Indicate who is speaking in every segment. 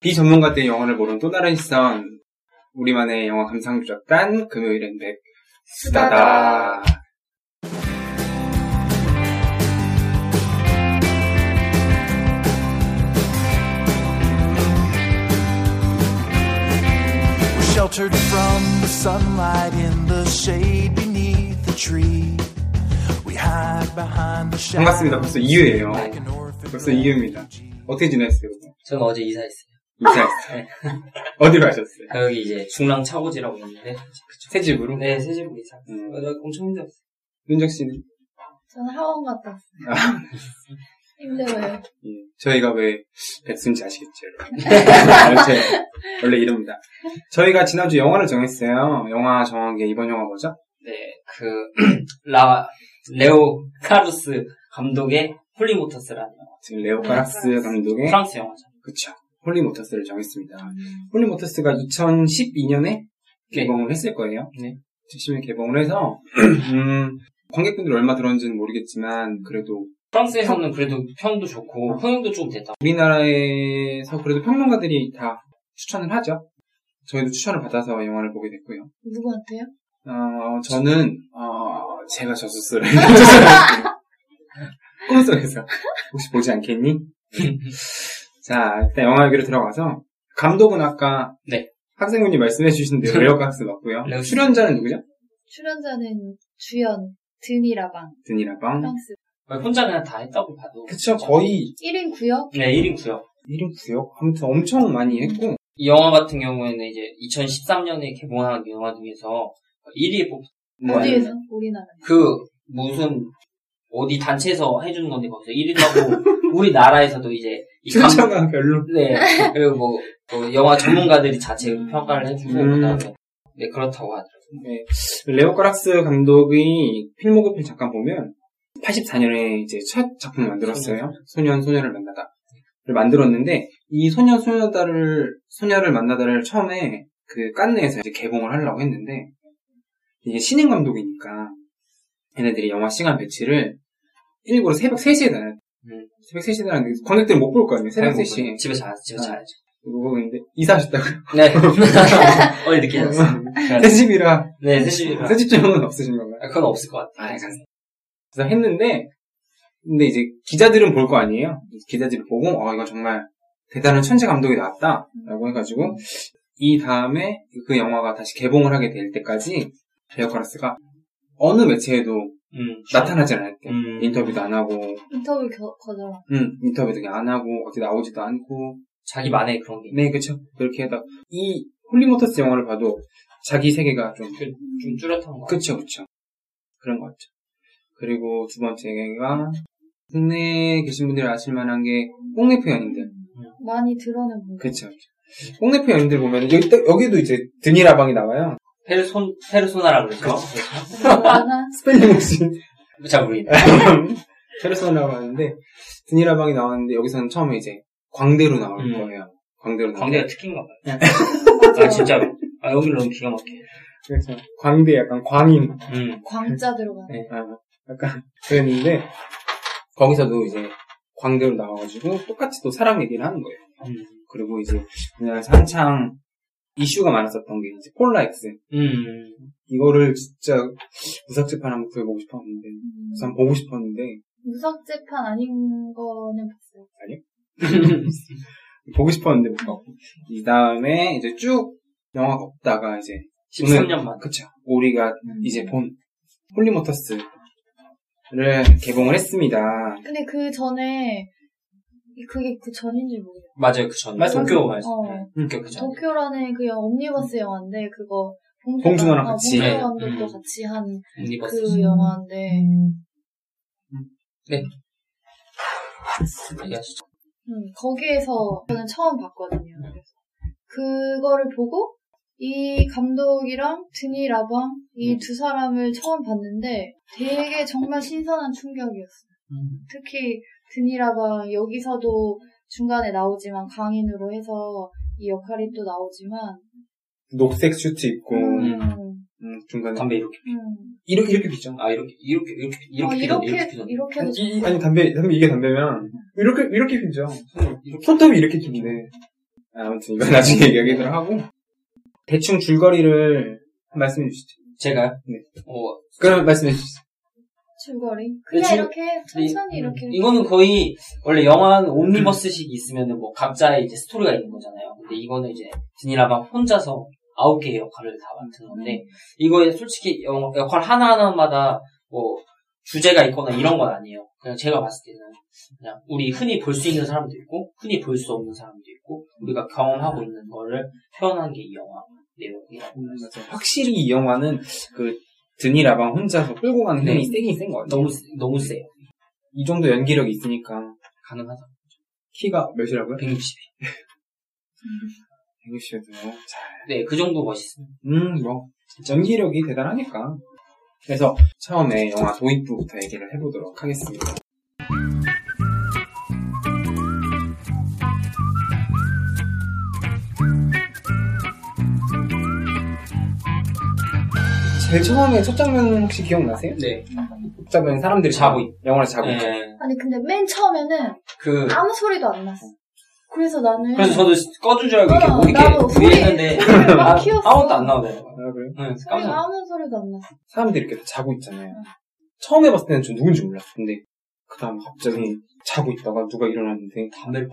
Speaker 1: 비전문가들의 영화를 보는 또 다른 시선. 우리만의 영화 감상주작단 금요일엔 백 수다다.
Speaker 2: We're sheltered from the sunlight in the shade beneath the tree. We hide behind the shadow.
Speaker 1: 반갑습니다. 벌써 2회예요.
Speaker 2: Like an orphan
Speaker 1: 벌써 2회입니다. 어떻게 지냈어요?
Speaker 3: 저는 어제 이사했어요.
Speaker 1: 이사했어요. 어디로 가셨어요?
Speaker 3: 아, 여기 이제 중랑 차고지라고 있는데
Speaker 1: 새 집으로?
Speaker 3: 네, 새 집으로 이사했어요.
Speaker 1: 음.
Speaker 3: 어, 나 엄청 힘들었어요.
Speaker 1: 윤정 씨는?
Speaker 4: 저는 학원 갔다 왔어요.
Speaker 1: 아,
Speaker 4: 힘들어요.
Speaker 1: 예. 저희가 왜 백순지 아시겠죠? 여러분? 제 원래 이름입니다. 저희가 지난주 영화를 정했어요. 영화 정한 게 이번 영화 뭐죠?
Speaker 3: 네, 그, 라, 레오 카락스 감독의 홀리모터스라는 영화.
Speaker 1: 지금 레오 카락스 감독의
Speaker 3: 프랑스 영화죠.
Speaker 1: 그쵸. 홀리모터스를 정했습니다. 홀리모터스가 2012년에 개봉을 했을 거예요.
Speaker 3: 네.
Speaker 1: 2012년에 개봉을 해서 음, 관객분들 얼마 들었는지는 모르겠지만 그래도
Speaker 3: 프랑스에서는 그래도 평도 좋고, 흥행도 좀 됐다.
Speaker 1: 우리나라에서 그래도 평론가들이 다 추천을 하죠. 저희도 추천을 받아서 영화를 보게 됐고요.
Speaker 4: 누구한테요?
Speaker 1: 어, 저는 어, 제가 저수스를 꿈속에서 혹시 보지 않겠니? 자, 일단 영화 얘기로 들어가서 감독은 아까
Speaker 3: 네.
Speaker 1: 학생분이 말씀해 주신 대로 레오 각스 맞고요.
Speaker 3: 레오
Speaker 1: 출연자는 누구죠?
Speaker 4: 출연자는 주연, 드니라방,
Speaker 1: 드니라방.
Speaker 4: 프랑스.
Speaker 3: 혼자 그냥 다 했다고 봐도.
Speaker 1: 그쵸, 거의
Speaker 4: 1인 구역?
Speaker 3: 네, 1인 구역.
Speaker 1: 1인 구역? 아무튼 엄청 많이 했고,
Speaker 3: 이 영화 같은 경우에는 이제 2013년에 개봉한 영화 중에서 1위에 뽑,
Speaker 1: 네.
Speaker 4: 어디에서? 우리나라.
Speaker 3: 그, 무슨, 어디 단체에서 해주는 건데 거기서 1위도 하고, 우리나라에서도 이제,
Speaker 1: 출처가 별로.
Speaker 3: 네. 그리고 뭐, 뭐 영화 전문가들이 자체 평가를 해주고,
Speaker 1: 음.
Speaker 3: 그 다음에, 네, 그렇다고 하더라고요.
Speaker 1: 네. 레오 카락스 감독이 필모그래피 잠깐 보면 84년에 이제 첫 작품을 만들었어요. 소년 소녀를 만나다. 를 만들었는데 이 소년 소녀다를 소녀를 만나다를 처음에 그 깐느에서 이제 개봉을 하려고 했는데 이게 신인 감독이니까 얘네들이 영화 시간 배치를 일부러 새벽 3시에 달아요.
Speaker 3: 음.
Speaker 1: 새벽 3시에 달았는데 관객들은 못볼 거 아니에요. 새벽
Speaker 3: 뭐,
Speaker 1: 3시에.
Speaker 3: 집에서 자, 집에서
Speaker 1: 아.
Speaker 3: 자야죠.
Speaker 1: 그거 근데 이사하셨다고요?
Speaker 3: 네. 어디 늦게 잤어요.
Speaker 1: 새 집이라
Speaker 3: 네, 세시이라
Speaker 1: 새 집주인은 없으신 건가요?
Speaker 3: 그건 없을 것 같아요.
Speaker 1: 아, 그래서 했는데, 근데 이제 기자들은 볼 거 아니에요? 기자들이 보고, 어, 이거 정말 대단한 천재 감독이 나왔다. 라고 해가지고, 이 다음에 그 영화가 다시 개봉을 하게 될 때까지, 레오카락스가 어느 매체에도
Speaker 3: 음.
Speaker 1: 나타나지 않았대.
Speaker 3: 음.
Speaker 1: 인터뷰도 안 하고,
Speaker 4: 인터뷰 겨, 거절.
Speaker 1: 음, 인터뷰도 안 하고, 어디 나오지도 않고,
Speaker 3: 자기만의 그런 게.
Speaker 1: 네, 그쵸. 그렇게 해서, 이 홀리모터스 영화를 봐도 자기 세계가 좀
Speaker 3: 그, 좀 뚜렷한 거.
Speaker 1: 그쵸, 그쵸. 그런 것 같죠. 그리고 두 번째가, 국내에 계신 분들이 아실 만한 게, 퐁네프 연인들.
Speaker 4: 많이 드러낸 분.
Speaker 1: 그쵸, 그쵸. 퐁네프 연인들 보면, 여기, 또- 여기도 이제, 드니 라방이 나와요.
Speaker 3: 페르손, 페르소나라 그러죠?
Speaker 4: 하나?
Speaker 1: 스펠링 혹시,
Speaker 3: 잘 모르겠네.
Speaker 1: 페르소나라고 하는데, 드니 라방이 나왔는데, 여기서는 처음에 이제, 광대로 나올
Speaker 3: 음.
Speaker 1: 거예요. 광대로 나올
Speaker 3: 광대가 특기인가 봐요.
Speaker 1: 네.
Speaker 3: 아, 진짜로. 아, 여기는 너무 기가 막혀.
Speaker 1: 그래서, 광대 약간 광인.
Speaker 3: 음.
Speaker 4: 광자 들어가는.
Speaker 3: 네.
Speaker 1: 아, 약간, 그랬는데, 거기서도 이제, 광대로 나와가지고, 똑같이 또 사랑 얘기를 하는 거예요.
Speaker 3: 음.
Speaker 1: 그리고 이제 우리나라에서 한창 이슈가 많았었던 게 이제 폴라엑스
Speaker 3: 음.
Speaker 1: 이거를 진짜 무삭제판 한번 구해보고 싶었는데
Speaker 4: 음.
Speaker 1: 그래서 한번 보고 싶었는데
Speaker 4: 무삭제판 아닌 거는 봤어요.
Speaker 1: 보고 싶었는데 못 봤고 이 다음에 이제 쭉 영화가 없다가 이제
Speaker 3: 13년 만.
Speaker 1: 그쵸 우리가
Speaker 4: 음.
Speaker 1: 이제 본 홀리모터스를 개봉을 했습니다
Speaker 4: 근데 그 전에 그게 그 전인지 모르겠어.
Speaker 3: 맞아요, 그 전.
Speaker 1: 맞아요.
Speaker 3: 도쿄 말씀.
Speaker 4: 어.
Speaker 3: 네, 도쿄 그 전.
Speaker 4: 도쿄라는 그 영화 옴니버스 영화인데 그거 봉준호-
Speaker 1: 봉준호랑
Speaker 4: 어,
Speaker 1: 같이.
Speaker 4: 봉준호
Speaker 3: 네.
Speaker 4: 감독도
Speaker 3: 음.
Speaker 4: 같이 한. 그 영화인데
Speaker 3: 얘기하시죠.
Speaker 4: 음, 거기에서 저는 처음 봤거든요. 그래서 그거를 보고 이 감독이랑 드니 라방 이 두 사람을 처음 봤는데 되게 정말 신선한 충격이었어요. 특히 드니 라방 여기서도 중간에 나오지만 광인으로 해서 이 역할이 또 나오지만
Speaker 1: 녹색 슈트 입고
Speaker 4: 음,
Speaker 1: 음, 중간에
Speaker 3: 담배 이렇게.
Speaker 4: 음.
Speaker 1: 이렇게 이렇게 피죠.
Speaker 3: 아, 이렇게, 이렇게, 이렇게,
Speaker 4: 어,
Speaker 3: 이렇게, 피던,
Speaker 4: 이렇게
Speaker 3: 이렇게 피던.
Speaker 4: 이렇게
Speaker 1: 아니,
Speaker 4: 해도
Speaker 1: 이-. 아니 담배 담배 이게 담배면 이렇게 이렇게 피죠.
Speaker 3: 이렇게.
Speaker 1: 손톱이 이렇게 긴데. 아무튼 이건 나중에 얘기하기로 하고 대충 줄거리를 말씀해 주시죠.
Speaker 3: 제가요?
Speaker 1: 네.
Speaker 3: 어,
Speaker 1: 그럼 말씀해 주시죠.
Speaker 4: 줄거리 그냥
Speaker 3: 줄-
Speaker 4: 이렇게 천천히 이 렇게
Speaker 3: 이거는 거의, 원래 영화는 옴니버스식 있으면은 뭐 각자의 이제 스토리가 있는 거잖아요. 근데 이거는 이제 드니라방 혼자서 아홉 개의 역할을 다 맡은 건데, 이거에 솔직히 영- 역할 하나 하나마다 뭐 주제가 있거나 이런 건 아니에요. 그냥 제가 봤을 때는 그냥 우리 흔히 볼 수 있는 사람도 있고, 흔히 볼 수 없는 사람도 있고, 우리가 경험하고 있는 거를 표현한 게 이 영화 내용이라고.
Speaker 1: 맞아요. 확실히 이 영화는 그 드니라방 혼자서 끌고 가는 힘이
Speaker 3: 네.
Speaker 1: 세긴 센 것 같아요.
Speaker 3: 너무, 세- 너무 세요.
Speaker 1: 이 정도 연기력이 있으니까
Speaker 3: 가능하다.
Speaker 1: 키가 몇이라고요?
Speaker 3: 160.
Speaker 1: 160에도 잘.
Speaker 3: 네, 그 정도 멋있습니다.
Speaker 1: 음, 뭐 연기력이 대단하니까. 그래서 처음에 영화 도입부부터 얘기를 해보도록 하겠습니다. 제일 처음에 첫 장면 혹시 기억나세요?
Speaker 3: 네.
Speaker 1: 첫 장면 사람들이
Speaker 3: 자고 있-
Speaker 1: 영화를 자고 있죠.
Speaker 3: 네.
Speaker 4: 아니 근데 맨 처음에는
Speaker 3: 그,
Speaker 4: 아무 소리도 안 났어. 그래서 나는
Speaker 3: 그래서 저도 꺼준 줄 알고 이렇게
Speaker 4: 어,
Speaker 3: 뭐 이렇게
Speaker 4: 나도 소리-
Speaker 3: 위에 있는데
Speaker 4: 소리를 막
Speaker 3: 아,
Speaker 4: 키웠어.
Speaker 3: 아무것도 안 나오더라고요.
Speaker 1: 아, 그래요?
Speaker 3: 네,
Speaker 4: 소리
Speaker 3: 깜짝 놀랐어요.
Speaker 4: 아무 소리도 안 났어.
Speaker 1: 사람들이 이렇게 다 자고 있잖아요. 처음에 봤을 때는 전 누군지 몰랐어. 근데 그 다음 갑자기 자고 있다가 누가 일어났는데
Speaker 3: 담배를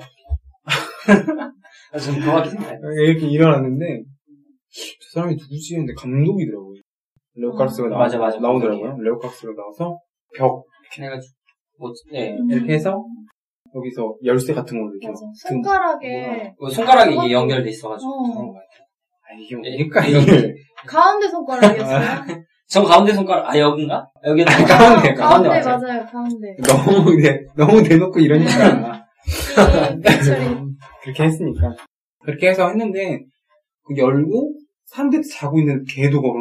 Speaker 3: 아, 저는 그거 생각해요.
Speaker 1: 이렇게 일어났는데 저 사람이 누구지 했는데 감독이더라고요. 레오카스가 나,
Speaker 3: 맞아, 맞아.
Speaker 1: 나오더라고요. 레오카스가 나와서 벽
Speaker 3: 해가지고 뭐, 네.
Speaker 1: 이렇게 해서 여기서 열쇠 같은 걸로 이렇게
Speaker 4: 맞아. 손가락에
Speaker 3: 뭐 손가락이 이게
Speaker 4: 그것도-
Speaker 3: 연결돼 있어가지고
Speaker 4: 어.
Speaker 3: 그런 거 같아요.
Speaker 1: 아, 이게
Speaker 3: 예,
Speaker 1: 뭡니까
Speaker 3: 이거-
Speaker 1: 이게
Speaker 4: 가운데 손가락이었어요.
Speaker 3: 전 가운데 손가락 아 여긴가? 여기
Speaker 1: 가운데,
Speaker 4: 가운데,
Speaker 3: 가운데 맞아요.
Speaker 4: 맞아요. 가운데.
Speaker 1: 너무 대, 너무 대놓고 이러니까
Speaker 4: 이 피처리.
Speaker 1: 그렇게 했으니까 그렇게 해서 했는데 그 열고 사람들이 자고 있는 개도 걸어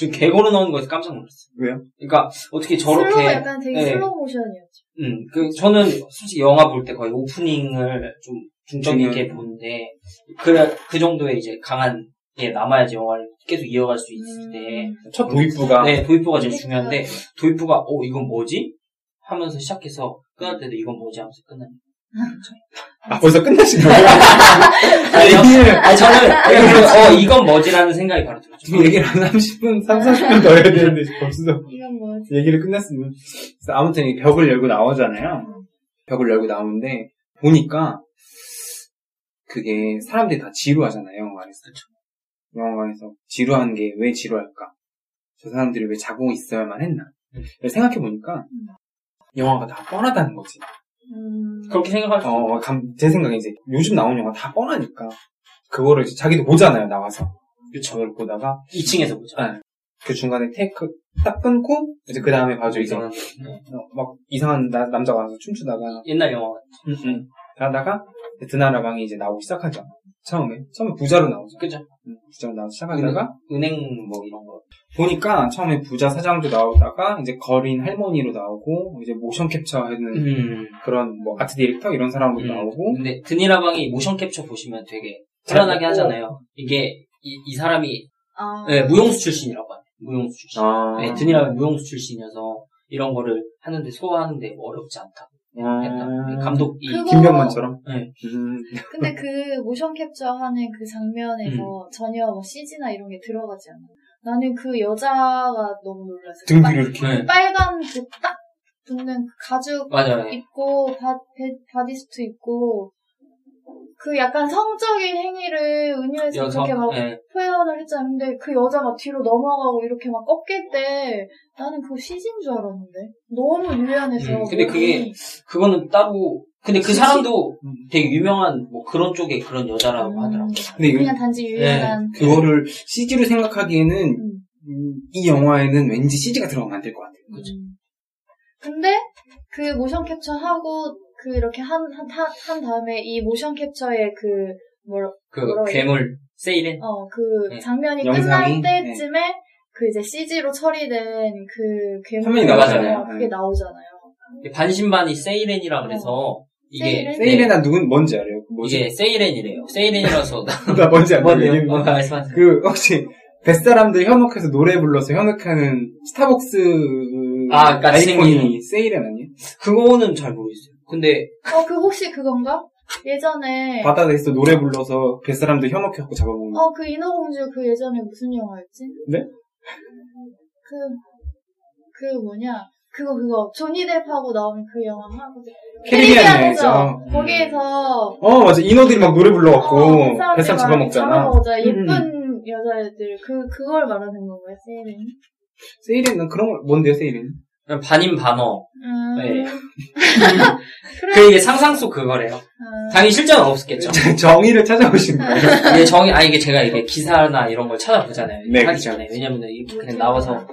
Speaker 3: 좀 개고로 나오는 거에서 깜짝 놀랐어요.
Speaker 1: 왜요?
Speaker 3: 그러니까 어떻게
Speaker 4: 슬로우
Speaker 3: 저렇게
Speaker 4: 약간 되게
Speaker 3: 네.
Speaker 4: 슬로우 모션이었죠.
Speaker 3: 음, 그, 저는 솔직히 영화 볼 때 거의 오프닝을 좀 중점 있게 보는데, 그, 그 정도의 이제 강한 게 남아야지 영화를 계속 이어갈 수 있을 때,
Speaker 4: 음.
Speaker 1: 첫 도입부가
Speaker 3: 네, 도입부가 제일. 중요한데, 도입부가, 어, 이건 뭐지? 하면서 시작해서, 끝날 때도 이건 뭐지? 하면서 끝나요.
Speaker 1: 아, 벌써 끝나신 거예요?
Speaker 3: 아니,
Speaker 1: 얘기를,
Speaker 3: 아니, 저는, 어, 이건 뭐지라는 생각이 바로 들었죠.
Speaker 1: 지금 얘기를 한 30분, 3, 40분 더 해야 되는데 벌써
Speaker 4: 이건 뭐지?
Speaker 1: 얘기를 끝냈으면. 그래서 아무튼 이 벽을 열고 나오잖아요. 벽을 열고 나오는데 보니까 그게 사람들이 다 지루하잖아요, 영화관에서. 영화관에서 지루한 게 왜 지루할까? 저 사람들이 왜 자고 있어야만 했나? 생각해보니까 영화가 다 뻔하다는 거지.
Speaker 4: 음.
Speaker 3: 그렇게 생각할 수. 어,
Speaker 1: 감- 제 생각에 이제 요즘 나오는 영화 다 뻔하니까 그거를 이제 자기도 보잖아요, 나와서.
Speaker 3: 그쵸.
Speaker 1: 저걸 보다가
Speaker 3: 2층에서 보죠.
Speaker 1: 네. 그 중간에 테이크 딱 끊고 이제 그 다음에 봐줘 이제
Speaker 3: 이상한,
Speaker 1: 어, 막 이상한 나- 남자가 와서 춤추다가
Speaker 3: 옛날 영화.
Speaker 1: 응, 응. 하다가 드니 라방이 이제 나오기 시작하죠. 처음에 처음에 부자로 나오죠.
Speaker 3: 그죠?
Speaker 1: 응, 부자로 나오기 시작하다가
Speaker 3: 은행 뭐 이런 거.
Speaker 1: 보니까 처음에 부자 사장도 나오다가 이제 걸인 할머니로 나오고 이제 모션 캡처하는
Speaker 3: 음.
Speaker 1: 그런 뭐 아트 디렉터 이런 사람도
Speaker 3: 음.
Speaker 1: 나오고
Speaker 3: 근데 드니 라방이 모션 캡처 보시면 되게
Speaker 1: 잘
Speaker 3: 불안하게. 하잖아요. 이게 이, 이 사람이
Speaker 4: 아.
Speaker 3: 네, 무용수 출신이라고 하네. 무용수 출신.
Speaker 1: 아,
Speaker 3: 네, 드니 라방이 무용수 출신이어서 이런 거를 하는데 소화하는데 뭐 어렵지 않다.
Speaker 1: 아,
Speaker 3: 감독이
Speaker 4: 그거-
Speaker 1: 김병만처럼.
Speaker 3: 네.
Speaker 1: 음,
Speaker 4: 근데 그 모션 캡처하는 그 장면에서
Speaker 3: 음.
Speaker 4: 전혀 뭐 CG나 이런 게 들어가지 않아. 나는 그 여자가 너무 놀랐어요.
Speaker 1: 등
Speaker 4: 빨-
Speaker 1: 뒤로 이렇게.
Speaker 3: 네.
Speaker 4: 빨간 그 딱 붙는 그 가죽
Speaker 3: 맞아요.
Speaker 4: 입고 바, 베- 바디 슈트 입고 그 약간 성적인 행위를 은유에서
Speaker 3: 여성,
Speaker 4: 그렇게 막
Speaker 3: 네.
Speaker 4: 표현을 했잖아. 근데 그 여자가 뒤로 넘어가고 이렇게 막 꺾일 때 나는 그거 CG인 줄 알았는데 너무 유연해서
Speaker 3: 음, 근데
Speaker 4: 몸이-
Speaker 3: 그게- 그거는 따로 근데 그
Speaker 1: CG?
Speaker 3: 사람도
Speaker 1: 음.
Speaker 3: 되게 유명한 뭐 그런 쪽에 그런 여자라고
Speaker 4: 음,
Speaker 3: 하더라고요.
Speaker 1: 근데
Speaker 4: 그냥 단지 유연한.
Speaker 1: 그거를 CG로 생각하기에는
Speaker 4: 음.
Speaker 1: 음, 이 영화에는 왠지 CG가 들어가면 안 될 것 같아요.
Speaker 3: 그죠.
Speaker 4: 음. 근데 그 모션 캡처 하고 그 이렇게 한, 한, 한, 한 다음에 이 모션 캡처의 그, 뭐,
Speaker 3: 그 괴물 세이렌
Speaker 4: 어, 그
Speaker 3: 네.
Speaker 4: 장면이
Speaker 1: 영상이?
Speaker 4: 끝날 때쯤에 그 이제 CG로 처리된 그 괴물.
Speaker 1: 화면이
Speaker 3: 나오잖아요.
Speaker 4: 그게 나오잖아요.
Speaker 3: 반신반이 세이렌이라 그래서 이게
Speaker 4: 세이렌?
Speaker 3: 네,
Speaker 1: 세일에나 누군 뭔지 알아요? 그 뭐지?
Speaker 3: 이게 세이렌이래요. 세이렌이라서
Speaker 1: 나 뭔지 알아요?
Speaker 3: 뭔데요? 어, 말씀하세요.
Speaker 1: 그 혹시 뱃사람들 현혹해서 노래 불러서 현혹하는 스타벅스
Speaker 3: 아, 그러니까
Speaker 1: 아이콘이
Speaker 3: 생긴.
Speaker 1: 세일은 아니에요?
Speaker 3: 그거는 잘 모르겠어요. 근데
Speaker 4: 어, 그 혹시 그건가? 예전에,
Speaker 1: 바다에서 노래 불러서 뱃사람들 현혹해갖고 잡아먹는
Speaker 4: 어, 그 인어공주 그 예전에 무슨 영화였지?
Speaker 1: 네?
Speaker 4: 그, 그 뭐냐. 그거, 그거. 조니 뎁하고 나오는 그 영화가?
Speaker 1: 캐리비안 여행이죠. 음.
Speaker 4: 거기에서
Speaker 1: 어 맞아 인어들이 막 노래 불러갖고
Speaker 4: 어,
Speaker 1: 뱃사람 잡아먹잖아
Speaker 4: 잡아먹자.
Speaker 1: 음.
Speaker 4: 예쁜 여자애들. 그, 그걸 말하는 건가요, 세일은?
Speaker 1: 세일에는 그런 걸 뭔데요 세일은?
Speaker 3: 반인 반어.
Speaker 4: 음.
Speaker 3: 네.
Speaker 4: 그
Speaker 3: 이게 상상 속 그거래요.
Speaker 4: 아,
Speaker 3: 당연히 실제는 없었겠죠.
Speaker 1: 정의를 찾아오신 거예요
Speaker 3: 이게 정이 아 이게 제가 이게 기사나 이런 걸 찾아보잖아요.
Speaker 1: 네,
Speaker 3: 하기. 전에 왜냐면 이렇게 그냥? 나와서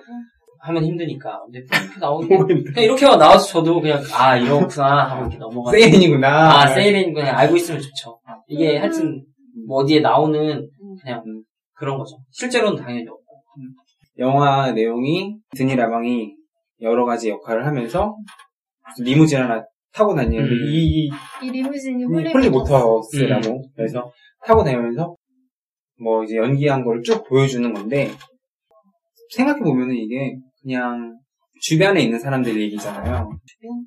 Speaker 3: 하면 힘드니까. 근데 이렇게 나오는
Speaker 1: 뭐 힘들어.
Speaker 3: 그냥 이렇게만 나와서 저도 그냥 아 이렇구나 하고 이렇게 넘어가.
Speaker 1: 세일이구나
Speaker 3: 아 세일인 그냥 알고 있으면 좋죠. 이게 하여튼 뭐 어디에 나오는 그냥 그런 거죠. 실제로는 당연히 없고.
Speaker 1: 영화 내용이 드니 라방이 여러 가지 역할을 하면서 리무진 하나 타고 다니는데
Speaker 3: 음.
Speaker 1: 이,
Speaker 4: 이이 리무진이
Speaker 1: 홀리
Speaker 4: 홀리
Speaker 1: 모터스라고
Speaker 3: 음.
Speaker 1: 그래서 타고 다니면서 뭐 이제 연기한 걸 쭉 보여주는 건데 생각해 보면은 이게 그냥 주변에 있는 사람들 얘기잖아요.
Speaker 4: 주변?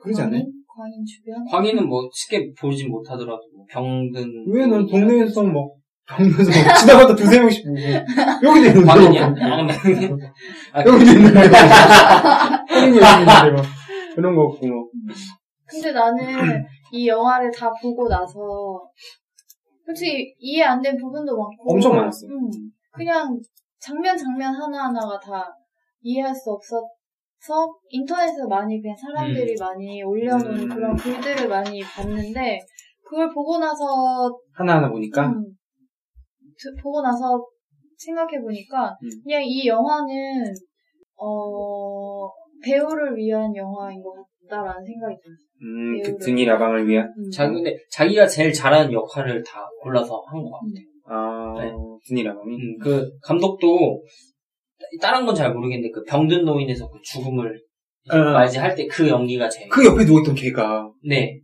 Speaker 1: 그러지 않아요?
Speaker 4: 광인? 주변?
Speaker 3: 광인은 뭐 쉽게 보진 못하더라도 뭐 병든
Speaker 1: 왜넌 동네에서 막 막 지나가다 두세 명씩 보고 여기도 있는데
Speaker 3: 아, 아,
Speaker 1: 여기도 있는데 혜린이 여기 있는데 막 그런 거 없고. 뭐
Speaker 4: 근데 나는 이 영화를 다 보고 나서 솔직히 이해 안 된 부분도 많고
Speaker 1: 엄청 많았어요.
Speaker 4: 음, 그냥 장면 장면 하나하나가 다 이해할 수 없어서 인터넷에서 많이 그냥 사람들이 많이 올려놓은
Speaker 1: 음.
Speaker 4: 그런 글들을 많이 봤는데 그걸 보고 나서
Speaker 1: 하나하나 보니까?
Speaker 4: 음, 드- 보고 나서 생각해 보니까
Speaker 1: 음.
Speaker 4: 그냥 이 영화는 어 배우를 위한 영화인 것 같다라는 생각이 들었어요.
Speaker 1: 음, 그. 드니 라방을 위한
Speaker 4: 음.
Speaker 3: 자기 근데 자기가 제일 잘하는 역할을 다 골라서 한 것 같아요.
Speaker 1: 아
Speaker 3: 네.
Speaker 1: 드니 라방이
Speaker 3: 음, 그 감독도 다른 건 잘 모르겠는데 그 병든 노인에서 그 죽음을
Speaker 1: 어.
Speaker 3: 맞이할 때 그 연기가 제일
Speaker 1: 그 옆에 누워있던 걔가
Speaker 3: 네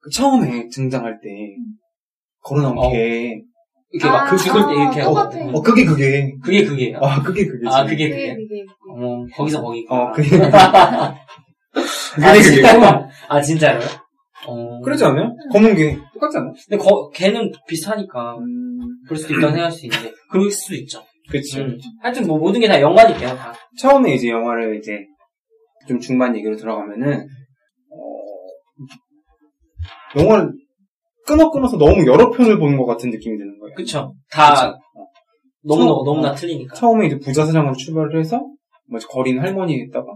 Speaker 1: 그 처음에 등장할 때 걸어나온
Speaker 3: 어.
Speaker 1: 걔
Speaker 3: 이렇게 막
Speaker 4: 아,
Speaker 3: 그 죽을 때
Speaker 4: 아,
Speaker 3: 이렇게 하고
Speaker 4: 똑같은.
Speaker 1: 어, 그게 그게.
Speaker 3: 그게 그게예요.
Speaker 1: 아, 그게 그게.
Speaker 3: 아. 그게
Speaker 4: 그게
Speaker 3: 그게
Speaker 4: 그게
Speaker 3: 어머 거기서 거기
Speaker 1: 어, 그게 그게.
Speaker 3: 아,
Speaker 1: 그게 그게.
Speaker 3: 아 진짜로요? 어.
Speaker 1: 그러지 않아요? 검은 게 똑같지 않아?
Speaker 3: 근데 거, 걔는 비슷하니까
Speaker 1: 음,
Speaker 3: 그럴 수도 있다고 생각할 수 있는데 그럴 수도 있죠.
Speaker 1: 그치.
Speaker 3: 음. 하여튼 뭐 모든 게 다 연관이 돼요. 다.
Speaker 1: 처음에 이제 영화를 이제 좀 중반 얘기로 들어가면은, 어, 영화를 끊어 끊어서 너무 여러 편을 보는 것 같은 느낌이 드는 거예요.
Speaker 3: 그쵸. 다
Speaker 1: 그쵸.
Speaker 3: 너무
Speaker 1: 처음-
Speaker 3: 너무나
Speaker 1: 어.
Speaker 3: 틀리니까.
Speaker 1: 처음에 이제 부자 사장으로 출발을 해서, 뭐 거린 할머니 했다가,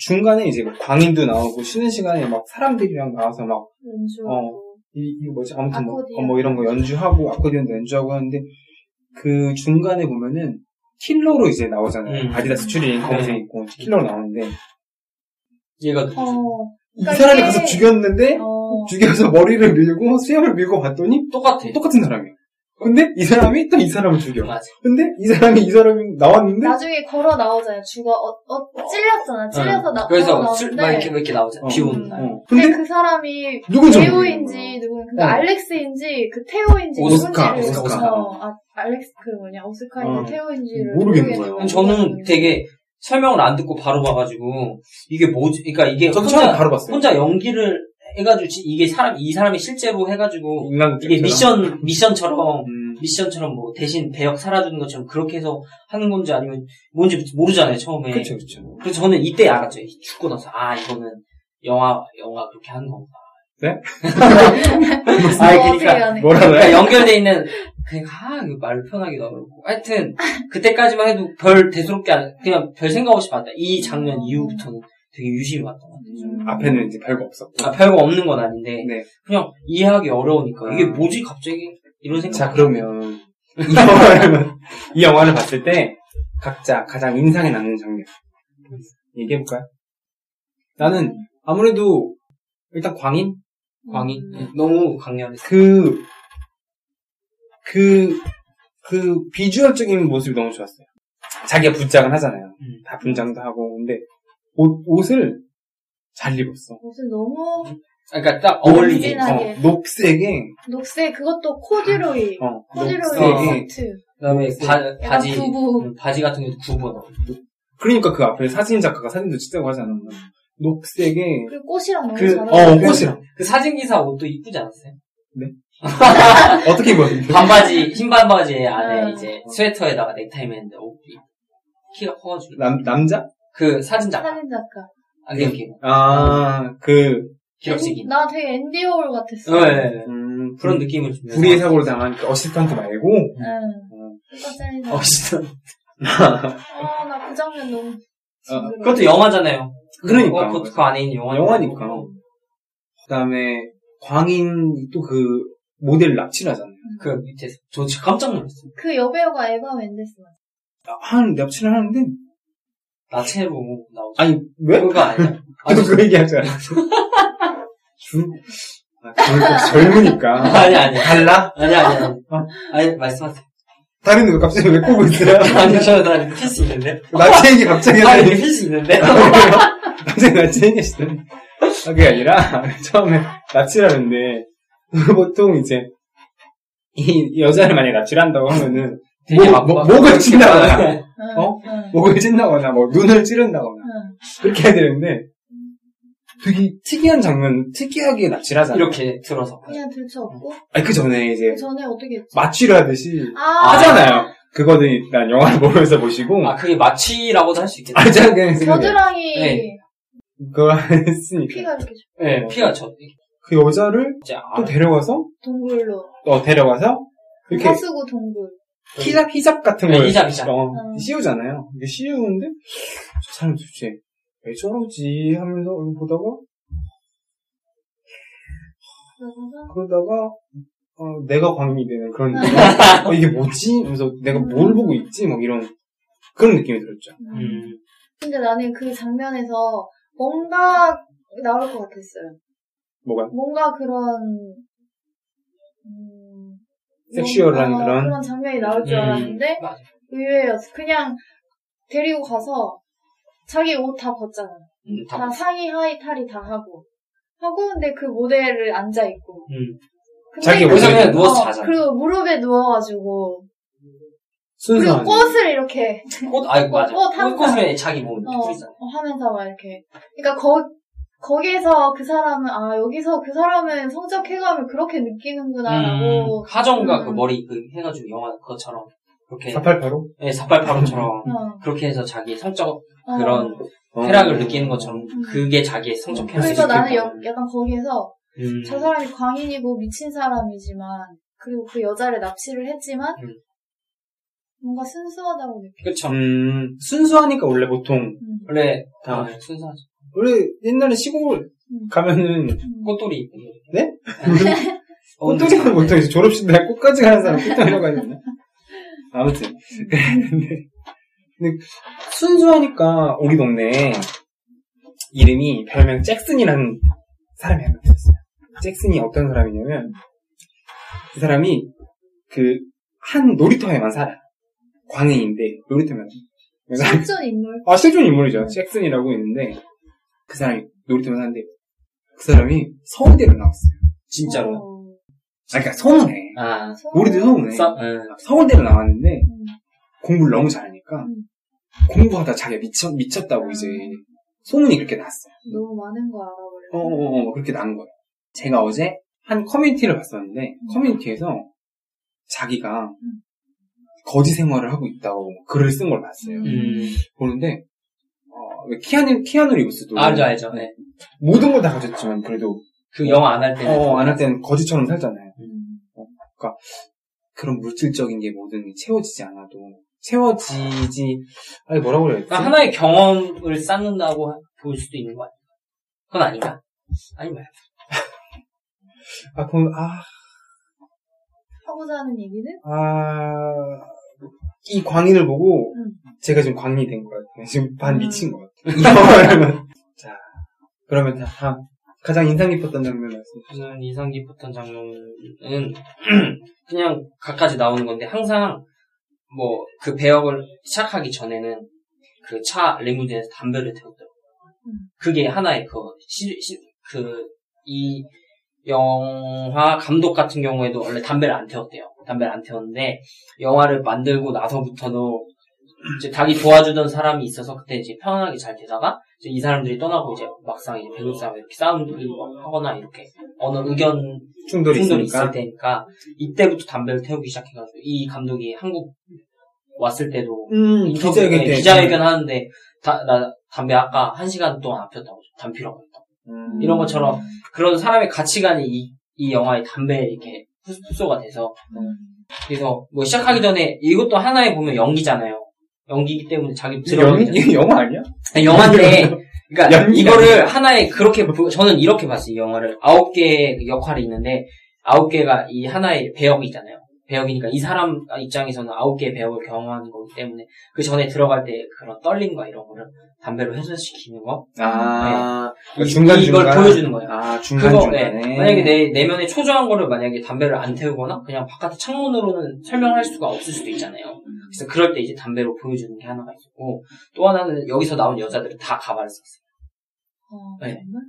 Speaker 1: 중간에 이제 막 광인도 나오고, 쉬는 시간에 막 사람들이랑 나와서 막,
Speaker 4: 연주하고
Speaker 1: 이, 이거 뭐지? 아무튼 뭐. 어, 뭐 이런 거 연주하고, 아코디언도 연주하고 하는데, 그 중간에 보면은, 킬러로 이제 나오잖아요.
Speaker 3: 음.
Speaker 1: 아디다스 추리닝 검은색 입고, 킬러로 나오는데,
Speaker 3: 얘가?
Speaker 4: 어,
Speaker 1: 이
Speaker 4: 그러니까
Speaker 1: 사람이
Speaker 4: 이게-
Speaker 1: 가서 죽였는데,
Speaker 4: 어,
Speaker 1: 죽여서 머리를 밀고, 수염을 밀고 봤더니,
Speaker 3: 똑같아.
Speaker 1: 똑같은 사람이야. 근데 이 사람이 또 이 사람을 죽여.
Speaker 3: 맞아.
Speaker 1: 근데 이 사람이 이 사람이 나왔는데,
Speaker 4: 나중에 걸어 나오잖아요. 죽어 어, 어 찔렸잖아. 찔려서 나
Speaker 3: 그래서 술, 막 이렇게, 막 이렇게 나오잖아.
Speaker 1: 어.
Speaker 3: 비 오는 날.
Speaker 1: 어.
Speaker 4: 근데
Speaker 1: 근데
Speaker 4: 그 사람이
Speaker 1: 누군지
Speaker 4: 배우인지 누군 그러니까
Speaker 1: 어.
Speaker 4: 알렉스인지 그 테오인지
Speaker 1: 오스카,
Speaker 4: 누군지를
Speaker 1: 오스카.
Speaker 4: 어, 아, 알렉스 그 뭐냐 오스카인지
Speaker 1: 어.
Speaker 4: 테오인지를
Speaker 1: 모르겠는 거예요.
Speaker 3: 저는 되게 설명을 안 듣고 바로 봐가지고 이게 뭐지? 그러니까 이게
Speaker 1: 저도
Speaker 3: 혼자
Speaker 1: 처음에 바로 봤어요.
Speaker 3: 혼자 연기를 해가지고 지- 이게 사람 이 사람이 실제로 해가지고
Speaker 1: 인간
Speaker 3: 이게 미션 미션처럼
Speaker 1: 음,
Speaker 3: 미션처럼 뭐 대신 배역 살아주는 것처럼 그렇게 해서 하는 건지 아니면 뭔지 모르잖아요 처음에.
Speaker 1: 그쵸, 그쵸.
Speaker 3: 그래서 저는 이때 알았죠. 죽고 나서 아 이거는 영화 영화 그렇게 하는 건가.
Speaker 1: 네?
Speaker 3: 아 그러니까.
Speaker 1: 뭐라고요?
Speaker 3: 그러니까 연결돼 있는 그냥 아 이거 말을 표현하기도 어렵고 하여튼 그때까지만 해도 별 대수롭게 안, 그냥 별 생각 없이 봤다 이 장면 이후부터는 되게 유심히 봤던 것 같아요.
Speaker 4: 음.
Speaker 1: 앞에는 이제 별거 없었고.
Speaker 3: 아, 별거 없는 건 아닌데
Speaker 1: 네.
Speaker 3: 그냥 이해하기 어려우니까 이게
Speaker 1: 아.
Speaker 3: 뭐지 갑자기 이런 생각.
Speaker 1: 자, 그러면 이 영화를, 이 영화를 봤을 때 각자 가장 인상에 남는 장면 얘기해볼까요? 나는 아무래도 일단 광인?
Speaker 3: 광이
Speaker 4: 음.
Speaker 3: 너무 강렬했어.
Speaker 1: 그, 그, 그 비주얼적인 모습이 너무 좋았어요. 자기가 분장을 하잖아요.
Speaker 3: 음.
Speaker 1: 다 분장도 하고. 근데 옷, 옷을 잘 입었어.
Speaker 4: 옷을 너무
Speaker 3: 그러니까 딱 어울리게.
Speaker 1: 어, 녹색에,
Speaker 4: 녹색 그것도 코듀로이
Speaker 1: 어,
Speaker 4: 코듀로이. 코트
Speaker 3: 그다음에 바. 음, 바지 같은 경우도 구분.
Speaker 1: 그러니까 그 앞에 사진 작가가 사진도 찍자고 하잖아. 녹색에,
Speaker 4: 그리고 꽃이랑 너무
Speaker 1: 그,
Speaker 4: 잘
Speaker 1: 어,
Speaker 4: 어울려
Speaker 1: 꽃이랑.
Speaker 3: 그 사진 기사 옷도 이쁘지 않았어요?
Speaker 1: 어떻게 입었는데?
Speaker 3: 반바지 흰 반바지에 안에
Speaker 4: 음.
Speaker 3: 이제 스웨터에다가 넥타이 매는데 옷 키가 커가지고
Speaker 1: 남, 남자?
Speaker 3: 그 사진 작가
Speaker 4: 사진 작가
Speaker 3: 안경 끼고
Speaker 1: 아, 그,
Speaker 3: 기럭지기.
Speaker 4: 나 되게 앤디 워홀 같았어
Speaker 3: 네, 네, 네.
Speaker 1: 음,
Speaker 3: 그런 느낌을 주면서
Speaker 1: 불의의 사고를 당한 그 어시스턴트 말고,
Speaker 4: 응
Speaker 1: 어,
Speaker 4: 똑같잖아
Speaker 3: 어, 진짜.
Speaker 4: 아나 그 장면 너무 징그러워.
Speaker 3: 그것도 영화잖아요.
Speaker 1: 그러니까.
Speaker 3: 어, 그것도 그 안에 있는 영화.
Speaker 1: 영화니까. 그 다음에, 광인이 또 그, 모델 납치를 하잖아요.
Speaker 3: 그 밑에 저 진짜 깜짝 놀랐어요.
Speaker 4: 그 여배우가 에바 멘데스 맞아
Speaker 1: 한, 납치를 하는데,
Speaker 3: 나체로 나오죠.
Speaker 1: 아니, 왜?
Speaker 3: 그거 아니야?
Speaker 1: 아니, 그 얘기하지 않았어. 줄, 아, 줄, 젊으니까.
Speaker 3: 아니 아니
Speaker 1: 달라?
Speaker 3: 아니 아니 아니.
Speaker 1: 어?
Speaker 3: 아니 말씀하세요.
Speaker 1: 다른 거 갑자기 왜 꼬고 있어요?
Speaker 3: 아니 저나 필수 있는데.
Speaker 1: 나치 얘기 갑자기
Speaker 3: 아니 필수 있는데.
Speaker 1: 갑자기 나치 얘기하시더니. 아, 그게 아니라, 처음에 납치라는데, 보통 이제, 이 여자를 만약에 납치를 한다고 하면은,
Speaker 3: 되게
Speaker 1: 목,
Speaker 3: 막-
Speaker 1: 목,
Speaker 3: 막-
Speaker 1: 목을 찐다거나,
Speaker 4: 응,
Speaker 1: 어?
Speaker 4: 응,
Speaker 1: 목을 찐다거나, 뭐, 눈을 찌른다거나,
Speaker 4: 응.
Speaker 1: 그렇게 해야 되는데, 되게 특이한 장면, 특이하게 납치를 하잖아요.
Speaker 3: 이렇게 들어서.
Speaker 4: 그냥 들쳐 없고
Speaker 1: 아니, 그 전에 이제,
Speaker 4: 그 전에 어떻게 했지?
Speaker 1: 마취를 하듯이
Speaker 4: 아,
Speaker 1: 하잖아요. 그거는 일단 영화를 보면서 보시고,
Speaker 3: 아 그게 마취라고도 할 수 있겠다.
Speaker 1: 아, 제가 그냥.
Speaker 4: 겨드랑이
Speaker 3: 네.
Speaker 1: 그걸 했으니까.
Speaker 4: 피가 이렇게
Speaker 3: 네, 피가
Speaker 1: 저그 여자를 또
Speaker 3: 아,
Speaker 1: 데려가서,
Speaker 4: 동굴로
Speaker 1: 어, 데려가서, 이렇게
Speaker 4: 하수구 동굴
Speaker 1: 히잡, 히잡 같은
Speaker 3: 네,
Speaker 1: 걸
Speaker 3: 히잡, 히잡.
Speaker 1: 어,
Speaker 4: 음.
Speaker 1: 씌우잖아요. 이게 씌우는데, 저 사람 도대체 왜 저러지 하면서 보다가,
Speaker 4: 그러다가
Speaker 1: 어, 내가 광인이 되는
Speaker 4: 음.
Speaker 1: 그런 느낌. 어, 이게 뭐지? 하면서 내가 뭘 보고 있지? 막 이런, 그런 느낌이 들었죠.
Speaker 3: 음,
Speaker 4: 근데 나는 그 장면에서 뭔가 나올 것 같았어요.
Speaker 1: 뭐가?
Speaker 4: 뭔가 그런 음,
Speaker 1: 섹슈얼한
Speaker 4: 뭔가
Speaker 1: 그런?
Speaker 4: 그런 장면이 나올 줄
Speaker 3: 음,
Speaker 4: 알았는데
Speaker 3: 맞아.
Speaker 4: 의외였어. 그냥 데리고 가서 자기 옷 다 벗잖아.
Speaker 3: 음, 다,
Speaker 4: 다 상의 하의 탈의 다 하고 하고 근데 그 모델을 앉아 있고.
Speaker 3: 음.
Speaker 1: 자기
Speaker 4: 그-
Speaker 1: 옷을
Speaker 3: 그냥 누워서 자잖아.
Speaker 4: 그리고 무릎에 누워가지고
Speaker 1: 순수한.
Speaker 4: 그리고 꽃을 이렇게
Speaker 3: 꽃, 아이 맞아.
Speaker 4: 꽃 한-
Speaker 3: 꽃 꽃을 자기 몸에
Speaker 4: 어,
Speaker 3: 뿌리잖아.
Speaker 4: 어, 하면서 막 이렇게. 그러니까 거 거기에서 그 사람은 아 여기서 그 사람은 성적 쾌감을 그렇게 느끼는구나라고.
Speaker 3: 음, 하정우가
Speaker 4: 음.
Speaker 3: 그 머리 그 해가지고 영화 그것처럼 그렇게
Speaker 1: 488로?
Speaker 3: 네, 사팔파로처럼
Speaker 4: 어,
Speaker 3: 그렇게 해서 자기 성적
Speaker 4: 어.
Speaker 3: 그런
Speaker 1: 어.
Speaker 3: 쾌락을 느끼는 것처럼
Speaker 4: 음.
Speaker 3: 그게 자기의 성적 쾌락을
Speaker 4: 그래서 나는 여-
Speaker 3: 거야.
Speaker 4: 약간 거기에서
Speaker 3: 음.
Speaker 4: 저 사람이 광인이고 미친 사람이지만 그리고 그 여자를 납치를 했지만
Speaker 3: 음.
Speaker 4: 뭔가 순수하다고 느껴.
Speaker 3: 그쵸.
Speaker 1: 음, 순수하니까 원래 보통,
Speaker 4: 음.
Speaker 3: 원래
Speaker 1: 다.
Speaker 3: 아, 순수하죠.
Speaker 1: 원래 옛날에 시골
Speaker 4: 음.
Speaker 1: 가면은,
Speaker 4: 음.
Speaker 3: 꽃돌이.
Speaker 1: 네?
Speaker 3: 어,
Speaker 1: 꽃돌이는 보통 이제 졸업식 날 꽃까지 가는 사람 꽃돌이라고 하잖아요. 아무튼.
Speaker 4: 음.
Speaker 1: 그랬는데, 근데 순수하니까 우리 동네에 이름이 별명 잭슨이라는 사람이 한 명 있었어요. 잭슨이 어떤 사람이냐면, 그 사람이 그, 한 놀이터에만 살아요. 광해인데, 놀이터면. 그래서
Speaker 4: 실존 인물.
Speaker 1: 아, 실존 인물이죠. 잭슨이라고 있는데, 그 사람이 놀이터만 사는데, 그 사람이 서울대를 나왔어요. 진짜로.
Speaker 4: 어.
Speaker 1: 아, 그러니까 소문해.
Speaker 3: 아,
Speaker 1: 우리도 소문해.
Speaker 3: 써, 응.
Speaker 1: 서울대를 나왔는데,
Speaker 4: 음.
Speaker 1: 공부를 너무 잘하니까,
Speaker 4: 음.
Speaker 1: 공부하다 자기가 미쳐, 미쳤다고 이제, 소문이 그렇게 났어요.
Speaker 4: 너무 많은 거 알아버려.
Speaker 1: 어, 어, 어, 그렇게 난 거예요. 제가 어제 한 커뮤니티를 봤었는데, 커뮤니티에서 자기가 거지 생활을 하고 있다고 글을 쓴 걸 봤어요.
Speaker 3: 음.
Speaker 1: 보는데, 키아누, 키아누 리브스도
Speaker 3: 알죠, 알죠. 네.
Speaker 1: 모든 걸 다 가졌지만 그래도
Speaker 3: 그 영화 안 할 때는.
Speaker 1: 어, 안 할 때는 거지처럼 살잖아요.
Speaker 4: 음.
Speaker 1: 그런 물질적인 게 뭐든 채워지지 않아도 채워지지 아니 뭐라고 그래야 되지?
Speaker 3: 그러니까 하나의 경험을 쌓는다고 보일 수도 있는 거 아닌가? 그건 아닌가? 아니면
Speaker 1: 아, 그럼, 아,
Speaker 4: 하고자 하는 얘기는?
Speaker 1: 아, 이 광인을 보고
Speaker 4: 음.
Speaker 1: 제가 지금 광인이 된것 같아요. 지금 반
Speaker 4: 음.
Speaker 1: 미친 것 같아요. 자, 그러면 다. 가장 인상 깊었던 장면 말씀해 주세요.
Speaker 3: 저는 인상 깊었던 장면은 그냥 각가지 나오는 건데 항상 뭐 그 배역을 시작하기 전에는 그차 리무진에서 담배를 태웠더라고요.
Speaker 4: 음.
Speaker 3: 그게 하나의 그이 영화 감독 같은 경우에도 원래 담배를 안 태웠대요. 담배를 안 태웠는데 영화를 만들고 나서부터도 이제 자기 도와주던 사람이 있어서 그때 이제 편안하게 잘 되다가 이제 이 사람들이 떠나고 이제 막상 이제 배우 싸움 이렇게 싸움을 하거나 이렇게 어느 의견
Speaker 1: 충돌이
Speaker 3: 충돌이. 있을 때니까 이때부터 담배를 태우기 시작해가지고 이 감독이 한국 왔을 때도
Speaker 1: 음,
Speaker 3: 인터뷰-
Speaker 1: 기자회견
Speaker 3: 네. 기자회견 하는데 다- 나 담배 아까 한 시간 동안 안 폈다고 담피라고 했다.
Speaker 1: 음.
Speaker 3: 이런 것처럼 그런 사람의 가치관이 이, 이 영화의 담배에 이렇게 흡- 흡수가 돼서
Speaker 4: 음.
Speaker 3: 그래서 뭐 시작하기 전에 이것도 하나에 보면 연기잖아요. 연기이기 때문에 자기 전에
Speaker 1: 이게 영화 아니야?
Speaker 3: 아니, 영화인데, 그러니까 이거를 하나의 그렇게 보- 저는 이렇게 봤어요. 이 영화를 아홉 개의 그 역할이 있는데 아홉 개가 이 하나의 배역이잖아요. 배역이니까 이 사람 입장에서는 아홉 개의 배역을 경험하는 거기 때문에 그 전에 들어갈 때 그런 떨림과 이런 거를 담배로 해소시키는 거
Speaker 1: 아,
Speaker 3: 이-
Speaker 1: 중간
Speaker 3: 이걸
Speaker 1: 중간
Speaker 3: 보여주는 거예요.
Speaker 1: 아, 중간
Speaker 3: 그거
Speaker 1: 중간에.
Speaker 3: 네. 만약에 내 내면에 초조한 거를 만약에 담배를 안 태우거나 그냥 바깥에 창문으로는 설명할 수가 없을 수도 있잖아요. 그래서 그럴 때 이제 담배로 보여주는 게 하나가 있었고 또 하나는 여기서 나온 여자들은 다 가발을 썼어요.
Speaker 4: 어,
Speaker 3: 네.
Speaker 4: 정말?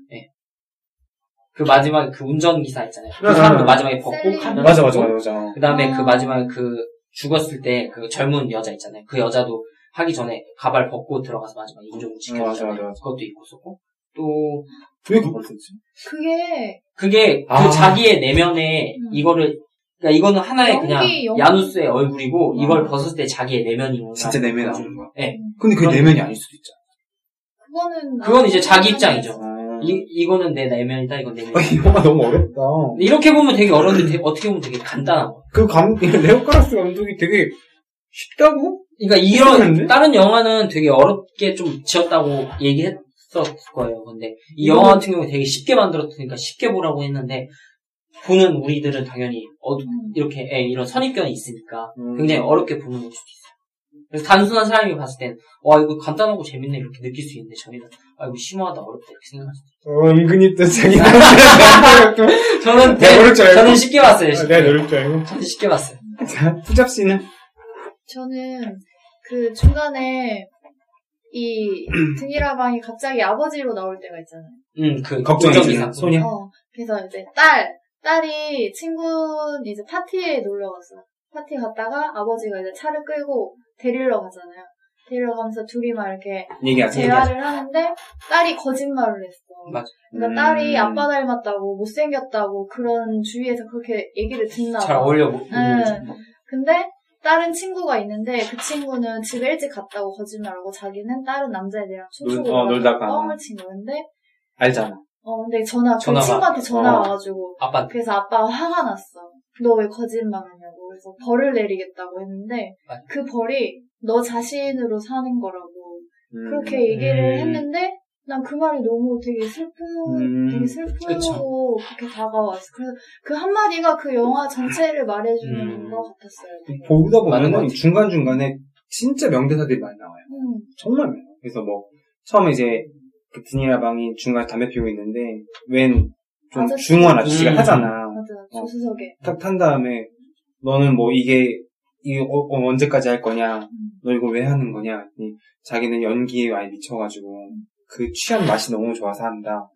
Speaker 3: 그 마지막에 그 운전기사 있잖아요. 그
Speaker 1: 아,
Speaker 3: 사람도
Speaker 1: 아.
Speaker 3: 마지막에 벗고. 가면
Speaker 1: 맞아, 맞아, 맞아, 맞아.
Speaker 3: 그 다음에
Speaker 4: 아.
Speaker 3: 그 마지막에 그 죽었을 때 그 젊은 여자 있잖아요. 그 여자도 하기 전에 가발 벗고 들어가서 마지막에 인종을 지켜주잖아요.
Speaker 1: 맞아.
Speaker 3: 그것도 있고 썼고 또
Speaker 1: 왜 그걸 썼지?
Speaker 4: 그게
Speaker 3: 그게
Speaker 1: 아.
Speaker 3: 그 자기의 내면에
Speaker 4: 음.
Speaker 3: 이거를 그러니까 이거는 하나의
Speaker 4: 연기,
Speaker 3: 그냥
Speaker 4: 연기.
Speaker 3: 야누스의 얼굴이고
Speaker 4: 아.
Speaker 3: 이걸 벗었을 때 자기의 내면인
Speaker 1: 진짜 내면 나오는 거야.
Speaker 3: 네.
Speaker 1: 근데 그게
Speaker 3: 그런-
Speaker 1: 내면이 아닐 수도 있잖아.
Speaker 4: 그거는
Speaker 3: 그건 이제 자기 입장이죠.
Speaker 1: 아.
Speaker 3: 이 이거는 내 내면이다. 이건 내면.
Speaker 1: 아, 이 영화 너무 어렵다.
Speaker 3: 이렇게 보면 되게 어려운데 되게- 어떻게 보면 되게 간단한 거.
Speaker 1: 그 감, 레오 카라스 감독이 되게 쉽다고?
Speaker 3: 그러니까 이런
Speaker 1: 괜찮은데?
Speaker 3: 다른 영화는 되게 어렵게 좀 지었다고 얘기했을 거예요. 근데 이 영화 같은 경우에 되게 쉽게 만들었으니까 쉽게 보라고 했는데 보는 우리들은 당연히 어,
Speaker 4: 음.
Speaker 3: 이렇게 예, 이런 선입견이 있으니까
Speaker 1: 음.
Speaker 3: 굉장히 어렵게 보는 걸 수도 있어요. 그래서 단순한 사람이 봤을 땐, 와, 이거 간단하고 재밌네, 이렇게 느낄 수 있는데, 저희는, 아, 이거 심오하다, 어렵다, 이렇게 생각할 수도
Speaker 1: 어, 은근히 또 자기.
Speaker 3: 저는,
Speaker 1: 줄 알고.
Speaker 3: 저는 쉽게 봤어요,
Speaker 1: 아,
Speaker 3: 쉽게.
Speaker 1: 내가 넣을 줄 알고.
Speaker 3: 저는 쉽게 봤어요.
Speaker 1: 자, 후잡 씨는?
Speaker 4: 저는 그 중간에 이 드니라방이 갑자기 아버지로 나올 때가 있잖아요.
Speaker 3: 음, 그, 운전기사.
Speaker 1: 소녀.
Speaker 4: 어, 그래서 이제 딸, 딸이 친구 이제 파티에 놀러 갔어. 파티 갔다가 아버지가 이제 차를 끌고 데리러 가잖아요. 데리러 가면서 둘이 막 이렇게.
Speaker 1: 얘기하세요.
Speaker 4: 대화를 하는데 딸이 거짓말을 했어.
Speaker 3: 맞아.
Speaker 4: 그러니까
Speaker 1: 음.
Speaker 4: 딸이 아빠 닮았다고 못생겼다고 그런 주위에서 그렇게 얘기를 듣나 봐.
Speaker 3: 잘 어울려 보
Speaker 4: 응. 근데 다른 친구가 있는데 그 친구는 집에 일찍 갔다고 거짓말하고 자기는 다른 남자애들이랑 춤추고
Speaker 1: 놀- 어, 놀다가.
Speaker 4: 뻥을 친 거였는데
Speaker 1: 알잖아.
Speaker 4: 어 근데 전화 그. 친구한테 전화
Speaker 1: 어.
Speaker 4: 와가지고
Speaker 3: 아빠,
Speaker 4: 그래서 아빠가 화가 났어. 너 왜 거짓말하냐고 그래서 벌을 내리겠다고 했는데
Speaker 3: 맞아.
Speaker 4: 그 벌이 너 자신으로 사는 거라고
Speaker 1: 음.
Speaker 4: 그렇게 얘기를
Speaker 1: 음.
Speaker 4: 했는데 난 그 말이 너무 되게 슬픈
Speaker 1: 음.
Speaker 4: 되게 슬프고 그렇게 다가왔어. 그래서 그 한마디가 그 영화 전체를 말해주는
Speaker 3: 음.
Speaker 4: 것 같았어요. 되게.
Speaker 1: 보다 보면
Speaker 3: 같아.
Speaker 1: 중간 중간에 진짜 명대사들이 많이 나와요.
Speaker 4: 음.
Speaker 1: 정말 많아요. 그래서 뭐, 처음에 이제, 그 드니라 방이 중간에 담배 피우고 있는데, 웬, 좀. 중후한 아저씨가
Speaker 3: 음.
Speaker 1: 하잖아.
Speaker 4: 맞아
Speaker 1: 어.
Speaker 4: 조수석에
Speaker 1: 탁탄 다음에, 너는 뭐 이게, 이 어, 어, 언제까지 할 거냐?
Speaker 4: 음.
Speaker 1: 너 이거 왜 하는 거냐? 자기는 연기에 많이 미쳐가지고, 그 취한 맛이 너무 좋아서 한다.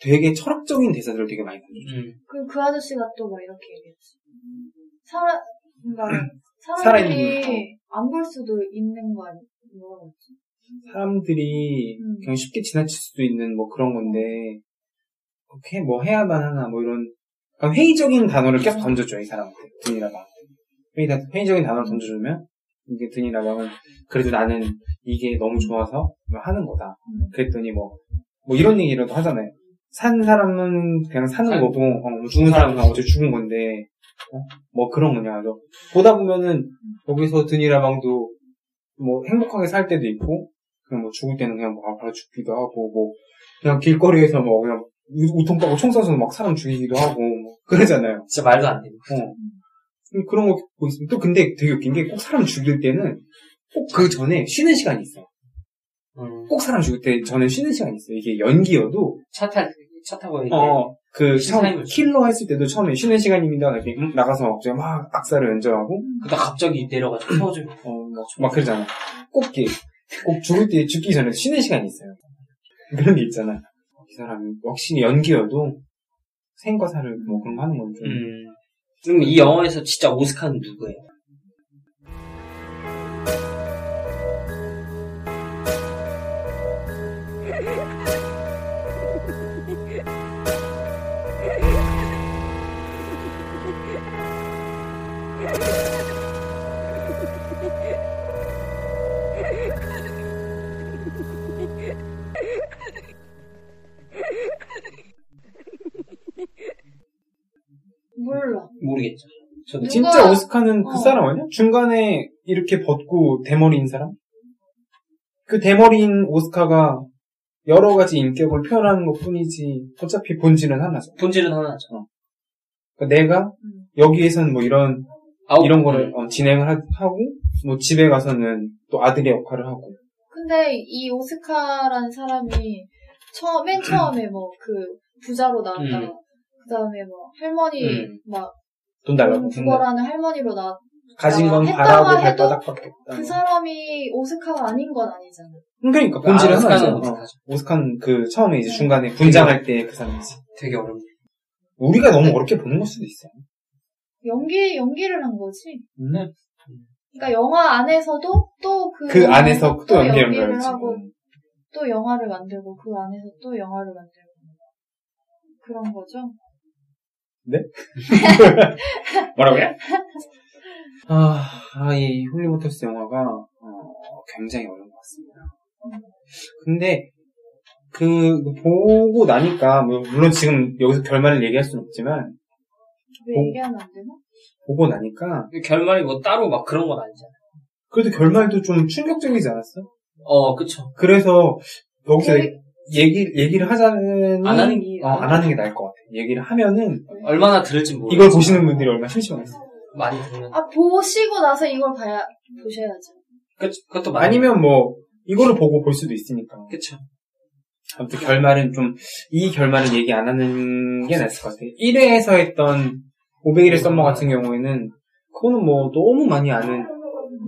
Speaker 1: 되게 철학적인 대사들을 되게 많이 던져.
Speaker 3: 음.
Speaker 4: 그리고 그 아저씨가 또막 이렇게 얘기했지. 살아 그러니까 사람들이 안 볼 수도 있는 거 아니 뭐라 그랬지?
Speaker 1: 사람들이
Speaker 4: 음.
Speaker 1: 그냥 쉽게 지나칠 수도 있는 뭐 그런 건데, 그렇게 뭐 해야만 하나, 뭐 이런, 약간 회의적인 단어를 계속 던져줘요, 이 사람한테. 드니라방. 회의, 회의적인 단어를 던져주면, 이게 드니라방은, 그래도 나는 이게 너무 좋아서 뭐 하는 거다.
Speaker 4: 음.
Speaker 1: 그랬더니 뭐, 뭐 이런 얘기라도 하잖아요. 산 사람은 그냥 사는
Speaker 3: 산-
Speaker 1: 거고, 어, 뭐 죽은 사람은 그냥 어제 죽은 건데, 어? 뭐 그런 거냐. 너 보다 보면은, 여기서 드니라방도 뭐 행복하게 살 때도 있고, 그냥 뭐 죽을 때는 그냥 뭐 바로 죽기도 하고 뭐 그냥 길거리에서 뭐 그냥 우- 우통 까고 총 쏴서 막 사람 죽이기도 하고 뭐 그러잖아요.
Speaker 3: 진짜 말도 안 되는.
Speaker 1: 어. 음, 그런 거 보고 있으면 또 근데 되게 웃긴 게 꼭 사람 죽일 때는 꼭 그 전에 쉬는 시간이 있어.
Speaker 3: 음.
Speaker 1: 꼭 사람 죽일 때 전에 쉬는 시간이 있어. 이게 연기여도
Speaker 3: 차 탈, 차 타고 이렇게.
Speaker 1: 어, 그 처음
Speaker 3: 타임을 줘.
Speaker 1: 킬러 했을 때도 처음에 쉬는 시간입니다. 이렇게 음, 나가서 갑자기 막 악기를 연주하고
Speaker 3: 그러다 갑자기 내려가지고 세워주고.
Speaker 1: 어, 막, 막 그러잖아. 꼭 이렇게 꼭 죽을 때 죽기 전에 쉬는 시간이 있어요. 그런 게 있잖아. 이 사람이 확실히 연기여도 생과 사를 뭐 그런 거 하는 건 좀.
Speaker 3: 음. 그럼 이 영화에서 진짜 오스카는 누구예요? 모르겠죠. 저도
Speaker 4: 누가-
Speaker 1: 진짜 오스카는 그
Speaker 4: 어.
Speaker 1: 사람 아니야? 중간에 이렇게 벗고 대머리인 사람? 그 대머리인 오스카가 여러 가지 인격을 표현하는 것 뿐이지, 어차피 본질은 하나죠.
Speaker 3: 본질은 하나죠.
Speaker 1: 그러니까 내가
Speaker 4: 음.
Speaker 1: 여기에서는 뭐 이런,
Speaker 3: 아홉-
Speaker 1: 이런 거를 어, 진행을 하, 고 뭐 집에 가서는 또 아들의 역할을 하고.
Speaker 4: 근데 이 오스카라는 사람이 처음 맨 처음에 뭐 그 부자로 나왔다가
Speaker 3: 음.
Speaker 4: 그 다음에 뭐 할머니
Speaker 3: 음.
Speaker 4: 막
Speaker 1: 돈 달라고.
Speaker 4: 구걸하는 할머니로 나왔
Speaker 1: 가진 건 바라고
Speaker 4: 해도
Speaker 1: 발바닥밖에 없다.
Speaker 4: 그 사람이 오스카가 아닌 건 아니잖아.
Speaker 1: 그러니까 본질은
Speaker 3: 아, 오스카는.
Speaker 1: 어.
Speaker 3: 오스카죠.
Speaker 1: 오스카는 그 처음에 이제 중간에 분장할 때 그 사람이지.
Speaker 3: 되게 어렵네.
Speaker 1: 우리가 너무 어렵게 보는 걸 수도 있어요.
Speaker 4: 연기 연기를 한 거지.
Speaker 1: 음.
Speaker 4: 그러니까 영화 안에서도 또그
Speaker 1: 그 안에서 또 연기를
Speaker 4: 연기를
Speaker 1: 하지.
Speaker 4: 하고 또 영화를 만들고 그 안에서 또 영화를 만들고 그런 거죠.
Speaker 1: 뭐라고요? 아, 아, 이 홀리모터스 영화가 어, 굉장히 어려운 것 같습니다. 근데 그 보고 나니까 뭐, 물론 지금 여기서 결말을 얘기할 수는 없지만
Speaker 4: 왜
Speaker 1: 어.
Speaker 4: 얘기하면 안 되나?
Speaker 1: 보고 나니까
Speaker 3: 결말이 뭐 따로 막 그런 건 아니잖아요.
Speaker 1: 그래도 결말도 좀 충격적이지 않았어?
Speaker 3: 어, 그쵸.
Speaker 1: 그래서 여기서
Speaker 4: 되게-
Speaker 1: 얘기 얘기를 하자니
Speaker 3: 안 하는 게-
Speaker 1: 어, 안 하는 게 나을 것 같아. 얘기를 하면은
Speaker 3: 얼마나 들을지 모르겠어.
Speaker 1: 이걸 보시는 분들이 얼마나 심심하겠어.
Speaker 3: 많이 들으면.
Speaker 4: 아 보시고 나서 이걸 봐야 보셔야죠.
Speaker 3: 그, 그것도 많이.
Speaker 1: 아니면 뭐 이거를 보고 볼 수도 있으니까.
Speaker 3: 그쵸.
Speaker 1: 아무튼 결말은 좀, 이 결말은 얘기 안 하는 게 낫을 것 같아요. 1회에서 했던 501의 썸머 같은 경우에는, 그거는 뭐 너무 많이 아는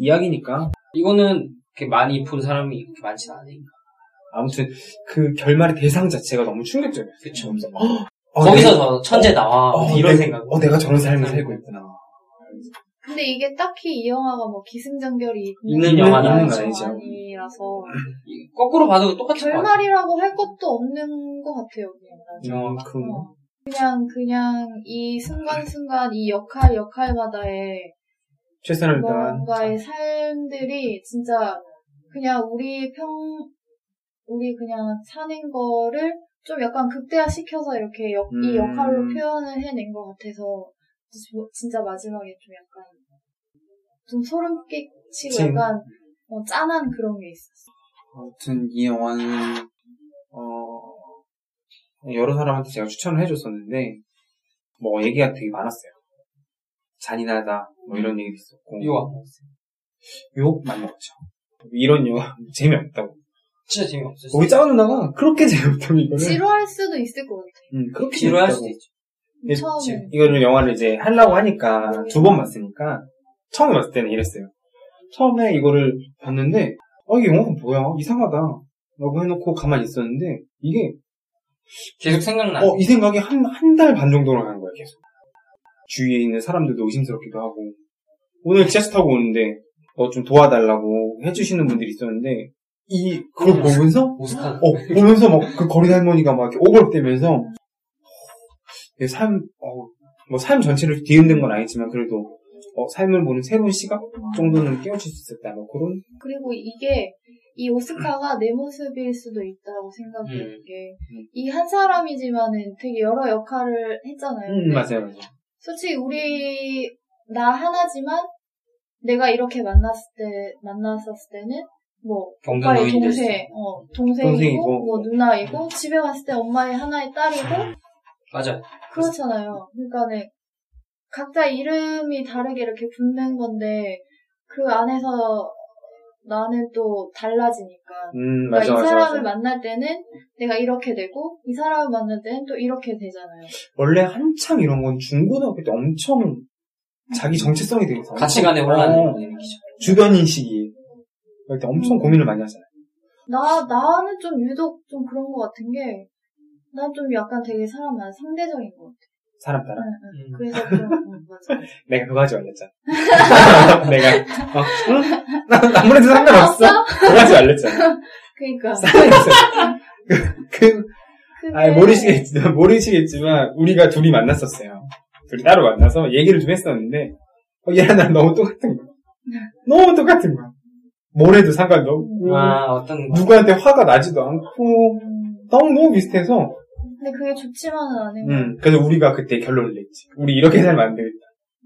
Speaker 1: 이야기니까.
Speaker 3: 이거는 이렇게 많이 본 사람이 이렇게 많지는 않으니까.
Speaker 1: 아무튼 그 결말의 대상 자체가 너무 충격적이었어요.
Speaker 3: 그쵸.
Speaker 1: 어,
Speaker 3: 거기서
Speaker 1: 내가-
Speaker 3: 저 천재 나와.
Speaker 1: 어,
Speaker 3: 이런
Speaker 1: 내-
Speaker 3: 생각.
Speaker 1: 어, 내가 저런 삶을 살고 있구나.
Speaker 4: 근데 이게 딱히 이 영화가 뭐 기승전결이
Speaker 3: 있는
Speaker 1: 있는-
Speaker 3: 영화는
Speaker 4: 아니죠. 아니라서
Speaker 3: 이- 거꾸로 봐도 똑같은 것 같아.
Speaker 4: 결말이라고 할 것도 없는 것 같아요. 그냥.
Speaker 1: 음, 그런
Speaker 4: 어. 그냥 그냥 이 순간순간 이 역할 역할마다의
Speaker 1: 최선을 다한.
Speaker 4: 뭔가의 삶들이 진짜 그냥 우리 평 우리 그냥 사는 거를 좀 약간 극대화시켜서 이렇게 역- 이
Speaker 1: 음.
Speaker 4: 역할로 표현을 해낸 것 같아서 지- 진짜 마지막에 좀 약간 좀 소름 끼치고
Speaker 1: 진.
Speaker 4: 약간 어, 짠한 그런 게 있었어.
Speaker 1: 아무튼 이 영화는, 어, 여러 사람한테 제가 추천을 해줬었는데, 뭐 얘기가 되게 많았어요. 잔인하다, 뭐 이런 얘기도 있었고.
Speaker 3: 이거 안 먹었어요.
Speaker 1: 욕 많이 먹죠. 이런 영화 재미없다고.
Speaker 3: 진짜 재미없었어요.
Speaker 1: 우리 짜은 누나가 그렇게 재미없다고 이거를.
Speaker 4: 지루할 수도 있을 것 같아.
Speaker 1: 음, 그렇게
Speaker 3: 지루할. 수도 있죠.
Speaker 1: 예,
Speaker 4: 처음에.
Speaker 1: 이거를 영화를 이제 하려고 하니까 두번 봤으니까 처음에 봤을 때는 이랬어요. 처음에 이거를 봤는데 아 이게 영화가 뭐야 이상하다 라고 해놓고 가만히 있었는데 이게
Speaker 3: 계속 생각나.
Speaker 1: 어, 이 생각이 한 한 달 반 정도로 가는 거야 계속. 주위에 있는 사람들도 의심스럽기도 하고 오늘 지하철 타고 오는데 어, 좀 도와달라고 해주시는 분들이 있었는데 이 그걸
Speaker 3: 음.
Speaker 1: 보면서
Speaker 3: 오스카.
Speaker 1: 어, 보면서 막 그 거리 할머니가 막 이렇게 오글대면서 내 삶, 어, 뭐삶 전체를 뒤흔든 건 아니지만 그래도 어, 삶을 보는 새로운 시각 정도는 깨우칠 수 있었다. 뭐 그런
Speaker 4: 그리고 이게 이 오스카가 내 모습일 수도 있다고 생각해요.
Speaker 3: 음.
Speaker 4: 이게
Speaker 1: 음.
Speaker 4: 이한 사람이지만은 되게 여러 역할을 했잖아요.
Speaker 1: 음, 맞아요, 맞아요.
Speaker 4: 솔직히 우리 나 하나지만 내가 이렇게 만났을 때 만났었을 때는 뭐 오빠의 동생, 어, 동생이고,
Speaker 1: 동생이고.
Speaker 4: 뭐 누나이고 집에 갔을 때 엄마의 하나의 딸이고
Speaker 3: 맞아요.
Speaker 4: 그렇잖아요. 그러니까는 각자 이름이 다르게 이렇게 붙는 건데 그 안에서 나는 또 달라지니까.
Speaker 1: 음,
Speaker 4: 그러니까
Speaker 1: 맞아,
Speaker 4: 이
Speaker 1: 맞아,
Speaker 4: 사람을
Speaker 1: 맞아.
Speaker 4: 만날 때는 내가 이렇게 되고 이 사람을 만날 때는 또 이렇게 되잖아요.
Speaker 1: 원래 한참 이런 건 중고등학교 때 엄청 자기 정체성이 되게 엄청-
Speaker 3: 가치관의
Speaker 1: 어,
Speaker 3: 혼란을 일으키죠.
Speaker 1: 주변 인식이 그럴 때 엄청
Speaker 4: 음.
Speaker 1: 고민을 많이 하잖아요.
Speaker 4: 나 나는 좀 유독 좀 그런 것 같은 게. 난 좀 약간 되게 사람 많은 상대적인 것 같아.
Speaker 1: 사람 따라.
Speaker 4: 응, 응.
Speaker 3: 음.
Speaker 4: 그래서 좀, 응, 맞아.
Speaker 1: 내가 그거 하지 말랬잖아. 내가 어, 응? 나 아무래도 상관없어. 그거 하지 말랬잖아.
Speaker 4: 그니까.
Speaker 1: 그, 그
Speaker 4: 그게-
Speaker 1: 아니, 모르시겠지만, 모르시겠지만, 우리가 둘이 만났었어요. 둘이 따로 만나서 얘기를 좀 했었는데, 어, 얘랑 나랑 너무 똑같은 거야. 너무 똑같은 거야. 뭘 해도 상관없고,
Speaker 3: 아, 어떤 거.
Speaker 1: 누구한테 화가 나지도 않고,
Speaker 4: 음,
Speaker 1: 너무너무 비슷해서,
Speaker 4: 근데 그게 좋지만은 않은 거
Speaker 1: 음, 그래서 우리가 그때 결론을 냈지. 우리 이렇게 살면 안 되겠다.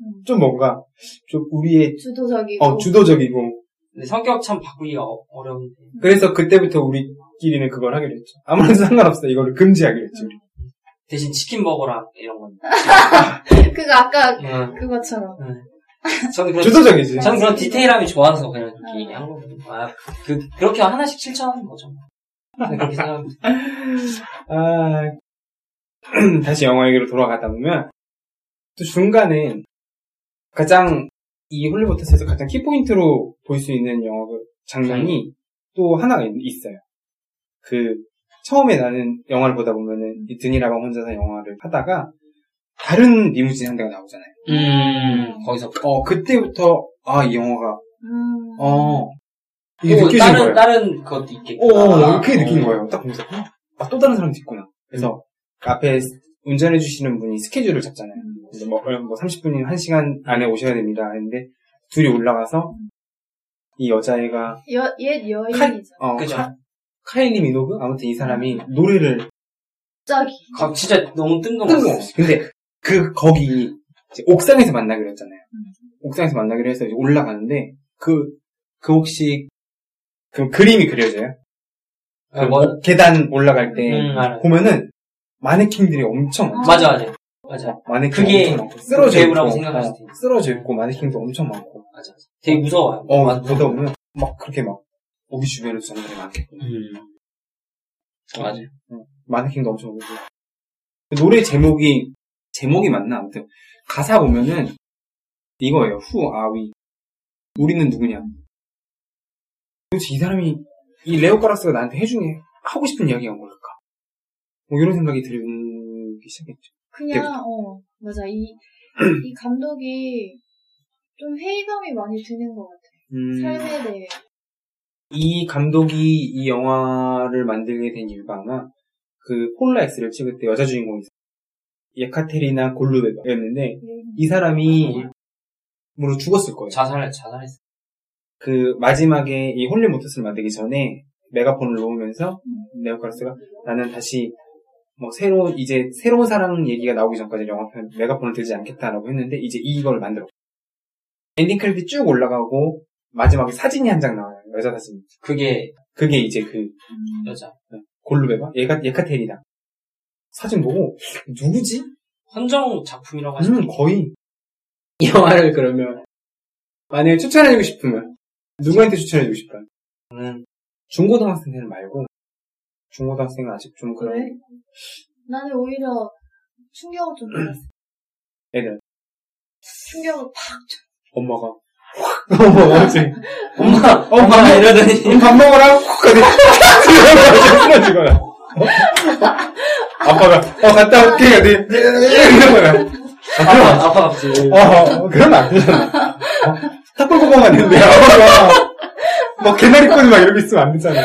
Speaker 4: 음.
Speaker 1: 좀 뭔가, 좀 우리의,
Speaker 4: 주도적이고.
Speaker 1: 어, 주도적이고,
Speaker 3: 근데 성격 참 바꾸기가 어- 어려운데.
Speaker 1: 그래서 그때부터 우리끼리는 그걸 하기로 했죠. 아무래도 상관없어. 이거를 금지하기로 했지. 우리.
Speaker 3: 대신 치킨 버거랑 이런 건.
Speaker 4: 그거 아까
Speaker 3: 응.
Speaker 4: 그것처럼.
Speaker 3: 저는 그런,
Speaker 1: 주도적이지.
Speaker 3: 저는 그런 디테일함이 좋아서 그냥 이렇게
Speaker 4: 음.
Speaker 3: 얘기한 거거든요. 아, 그, 그렇게 하나씩 실천하는 거죠. 저는 그렇게 생각합니다.
Speaker 1: 아, 다시 영화 얘기로 돌아가다 보면, 또 중간에 가장, 이 홀리버터스에서 가장 키포인트로 볼 수 있는 영화 그 장면이 또 하나가 있- 있어요. 그, 처음에 나는 영화를 보다 보면은, 이 드니라방 혼자서 영화를 하다가, 다른 리무진 한 대가 나오잖아요.
Speaker 3: 음, 거기서.
Speaker 1: 어, 그때부터, 아, 이 영화가,
Speaker 4: 음.
Speaker 1: 어, 이게
Speaker 3: 또
Speaker 1: 느껴진
Speaker 3: 다른,
Speaker 1: 거예요.
Speaker 3: 다른 것도 있겠고.
Speaker 1: 오, 어, 그게 느낀 거예요. 딱 보면서, 헉, 아, 또 다른 사람도 있구나. 그래서, 앞에 운전해 주시는 분이 스케줄을 잡잖아요. 이제 뭐, 어, 뭐 30분이나 1시간 안에 오셔야 됩니다. 했는데, 둘이 올라가서, 이 여자애가,
Speaker 4: 여, 옛 여인이죠.
Speaker 1: 칼- 어,
Speaker 3: 그죠.
Speaker 1: 카, 카일리 미노그? 아무튼 이 사람이 노래를
Speaker 4: 갑자기.
Speaker 3: 가- 진짜 너무 뜬금없어.
Speaker 1: 뜬금없이. 근데, 그, 거기, 이제 옥상에서 만나기로 했잖아요.
Speaker 4: 음.
Speaker 1: 옥상에서 만나기로 해서 이제 올라가는데, 그, 그 혹시, 그 그림이 그려져요? 그
Speaker 3: 아, 뭐,
Speaker 1: 어, 계단 올라갈 때,
Speaker 3: 음.
Speaker 1: 보면은, 마네킹들이 엄청 많죠.
Speaker 3: 맞아, 맞아. 맞아.
Speaker 1: 마네킹
Speaker 3: 그게
Speaker 1: 엄청 많고, 쓰러져
Speaker 3: 배우라고
Speaker 1: 있고,
Speaker 3: 수도 있어.
Speaker 1: 쓰러져 있고, 마네킹도 엄청 많고.
Speaker 3: 맞아. 되게 무서워요.
Speaker 1: 어,
Speaker 3: 맞아.
Speaker 1: 보다 보면, 막, 그렇게 막, 우리 주변에 정글이 많겠고.
Speaker 3: 음. 맞아.
Speaker 1: 마네킹도 엄청 오고. 노래 제목이, 제목이 맞나? 아무튼, 가사 보면은, 이거예요. Who are we? 우리는 누구냐? 도대체 이 사람이, 이 레오 카라스가 나한테 해중에 하고 싶은 이야기가 뭘까? 뭐 이런 생각이 들기 시작했죠.
Speaker 4: 그냥, 어, 맞아. 이, 이 감독이 좀 회의감이 많이 드는 것 같아.
Speaker 1: 음,
Speaker 4: 삶에 대해.
Speaker 1: 이 감독이 이 영화를 만들게 된 이유가 아마 그 폴라 엑스를 찍을 때 여자 주인공이. 예카테리나 골루베였는데 이 사람이 물론 죽었을 거예요.
Speaker 3: 자살, 자살했어.
Speaker 1: 그 마지막에 이 홀리 모터스를 만들기 전에 메가폰을 놓으면서 레오카락스가 나는 다시 뭐 새로운 이제 새로운 사랑 얘기가 나오기 전까지 영화 메가폰을 들지 않겠다라고 했는데 이제 이걸 만들어. 엔딩 크레딧 쭉 올라가고 마지막에 사진이 한 장 나와요. 여자 사진.
Speaker 3: 그게
Speaker 1: 그게 이제 그
Speaker 4: 음,
Speaker 3: 여자.
Speaker 1: 골루베가 얘가 예카테리나 사진 보고 누구지?
Speaker 3: 헌정 작품이라고 하시면
Speaker 1: 음 거의 이 영화를 그러면 만약에 추천해주고 싶으면 누구한테 추천해주고 싶어요?
Speaker 3: 저는
Speaker 1: 중고등학생들 말고 중고등학생은 아직 좀 그런
Speaker 4: 그래? 나는 오히려 충격을 좀 받았어.
Speaker 1: 애들
Speaker 4: 충격을 팍.
Speaker 1: 엄마가 엄마, 어,
Speaker 3: 엄마
Speaker 1: 밥 먹-
Speaker 3: 이러더니
Speaker 1: 밥 먹으라 훅 어디 쓰러지거나 아빠가 어 갔다 올게 어디 이런 거야
Speaker 3: 아빠, 아빠 갑자기
Speaker 1: 어 그러면 안 되잖아 어, 안 되는데 아빠가 뭐 개나리 꼬지 막 이러고 있으면 안 되잖아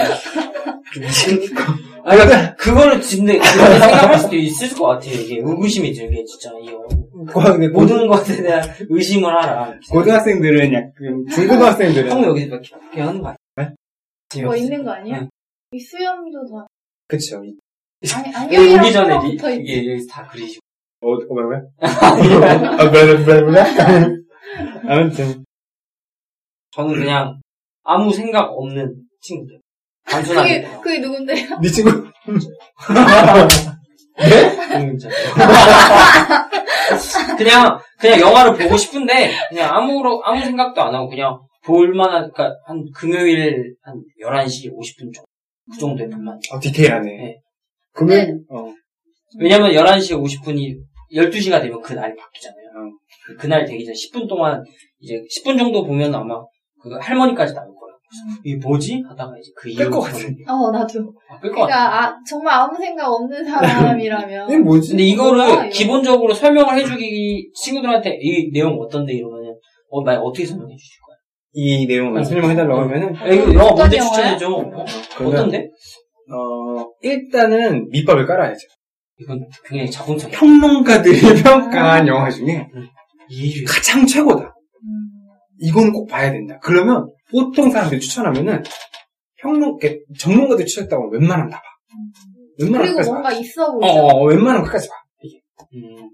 Speaker 3: 아, 그러니까 그거를 진짜 생각할 수도 있을 것 같아요. 이게 의구심이 들게 진짜 이 영화.
Speaker 1: 모든
Speaker 3: 모든 것에 대한 의심을 하라.
Speaker 1: 고등학생들은 약간 중고등학생들은
Speaker 3: 형 여기 막 이렇게 하는 거 아니야?
Speaker 4: 뭐 있는 거 아니야?
Speaker 3: 응.
Speaker 4: 이 수염도 다.
Speaker 1: 그쵸
Speaker 4: 아니,
Speaker 3: 여기
Speaker 4: 안경이랑
Speaker 3: 오기 전에 이-
Speaker 4: 있지.
Speaker 3: 이게 여기 다 그리시고.
Speaker 1: 어, 어, 뭐야? 아, 뭐야, 뭐야, 뭐야? 아무튼,
Speaker 3: 저는 그냥 아무 생각 없는 친구들. 단순하게.
Speaker 4: 그게, 그게 누군데요?
Speaker 1: 네 친구
Speaker 3: 음, 저- 그냥 그냥 영화를 보고 싶은데 그냥 아무 아무 생각도 안 하고 그냥 볼만한 그러니까 한 금요일 한 11시 50분 정도 그 정도에 볼만.
Speaker 1: 어, 디테일하네.
Speaker 3: 네.
Speaker 1: 그러면 어.
Speaker 3: 왜냐면 11시 50분이 12시가 되면 그 날이 바뀌잖아요.
Speaker 1: 어.
Speaker 3: 그- 그날 되기 전 10분 동안 이제 10분 정도 보면 아마 그 할머니까지 나올 거예요. 이게 뭐지? 하다가 이제 그
Speaker 1: 끌것
Speaker 3: 이후
Speaker 1: 같은데.
Speaker 4: 어, 나도.
Speaker 3: 아, 끌것 같아.
Speaker 4: 그러니까, 아, 정말 아무 생각 없는 사람이라면.
Speaker 1: 이게 뭐지?
Speaker 3: 근데 이거를
Speaker 4: 이거.
Speaker 3: 기본적으로 설명을 해주기 친구들한테 이 내용 어떤데 이러면은 어, 나 어떻게 설명해 주실 거야?
Speaker 1: 이 내용을 설명해달라고 하면은
Speaker 3: 야, 이거 영화 뭔데? 추천해줘? 어? 어떤데?
Speaker 1: 어, 일단은 밑밥을 깔아야죠.
Speaker 3: 이건 굉장히 자본적이야.
Speaker 1: 평론가들이 평가한 영화 중에
Speaker 3: 이해주의.
Speaker 1: 가장 최고다.
Speaker 4: 음,
Speaker 1: 이거는 꼭 봐야 된다. 그러면 보통 사람들이 추천하면은 평론, 전문가들이 추천했다고 하면 웬만하면 다 봐. 웬만하면
Speaker 4: 그리고 뭔가
Speaker 1: 봐.
Speaker 4: 있어
Speaker 1: 어,
Speaker 4: 보이죠.
Speaker 1: 어, 웬만하면 끝까지 봐. 이게.
Speaker 3: 음.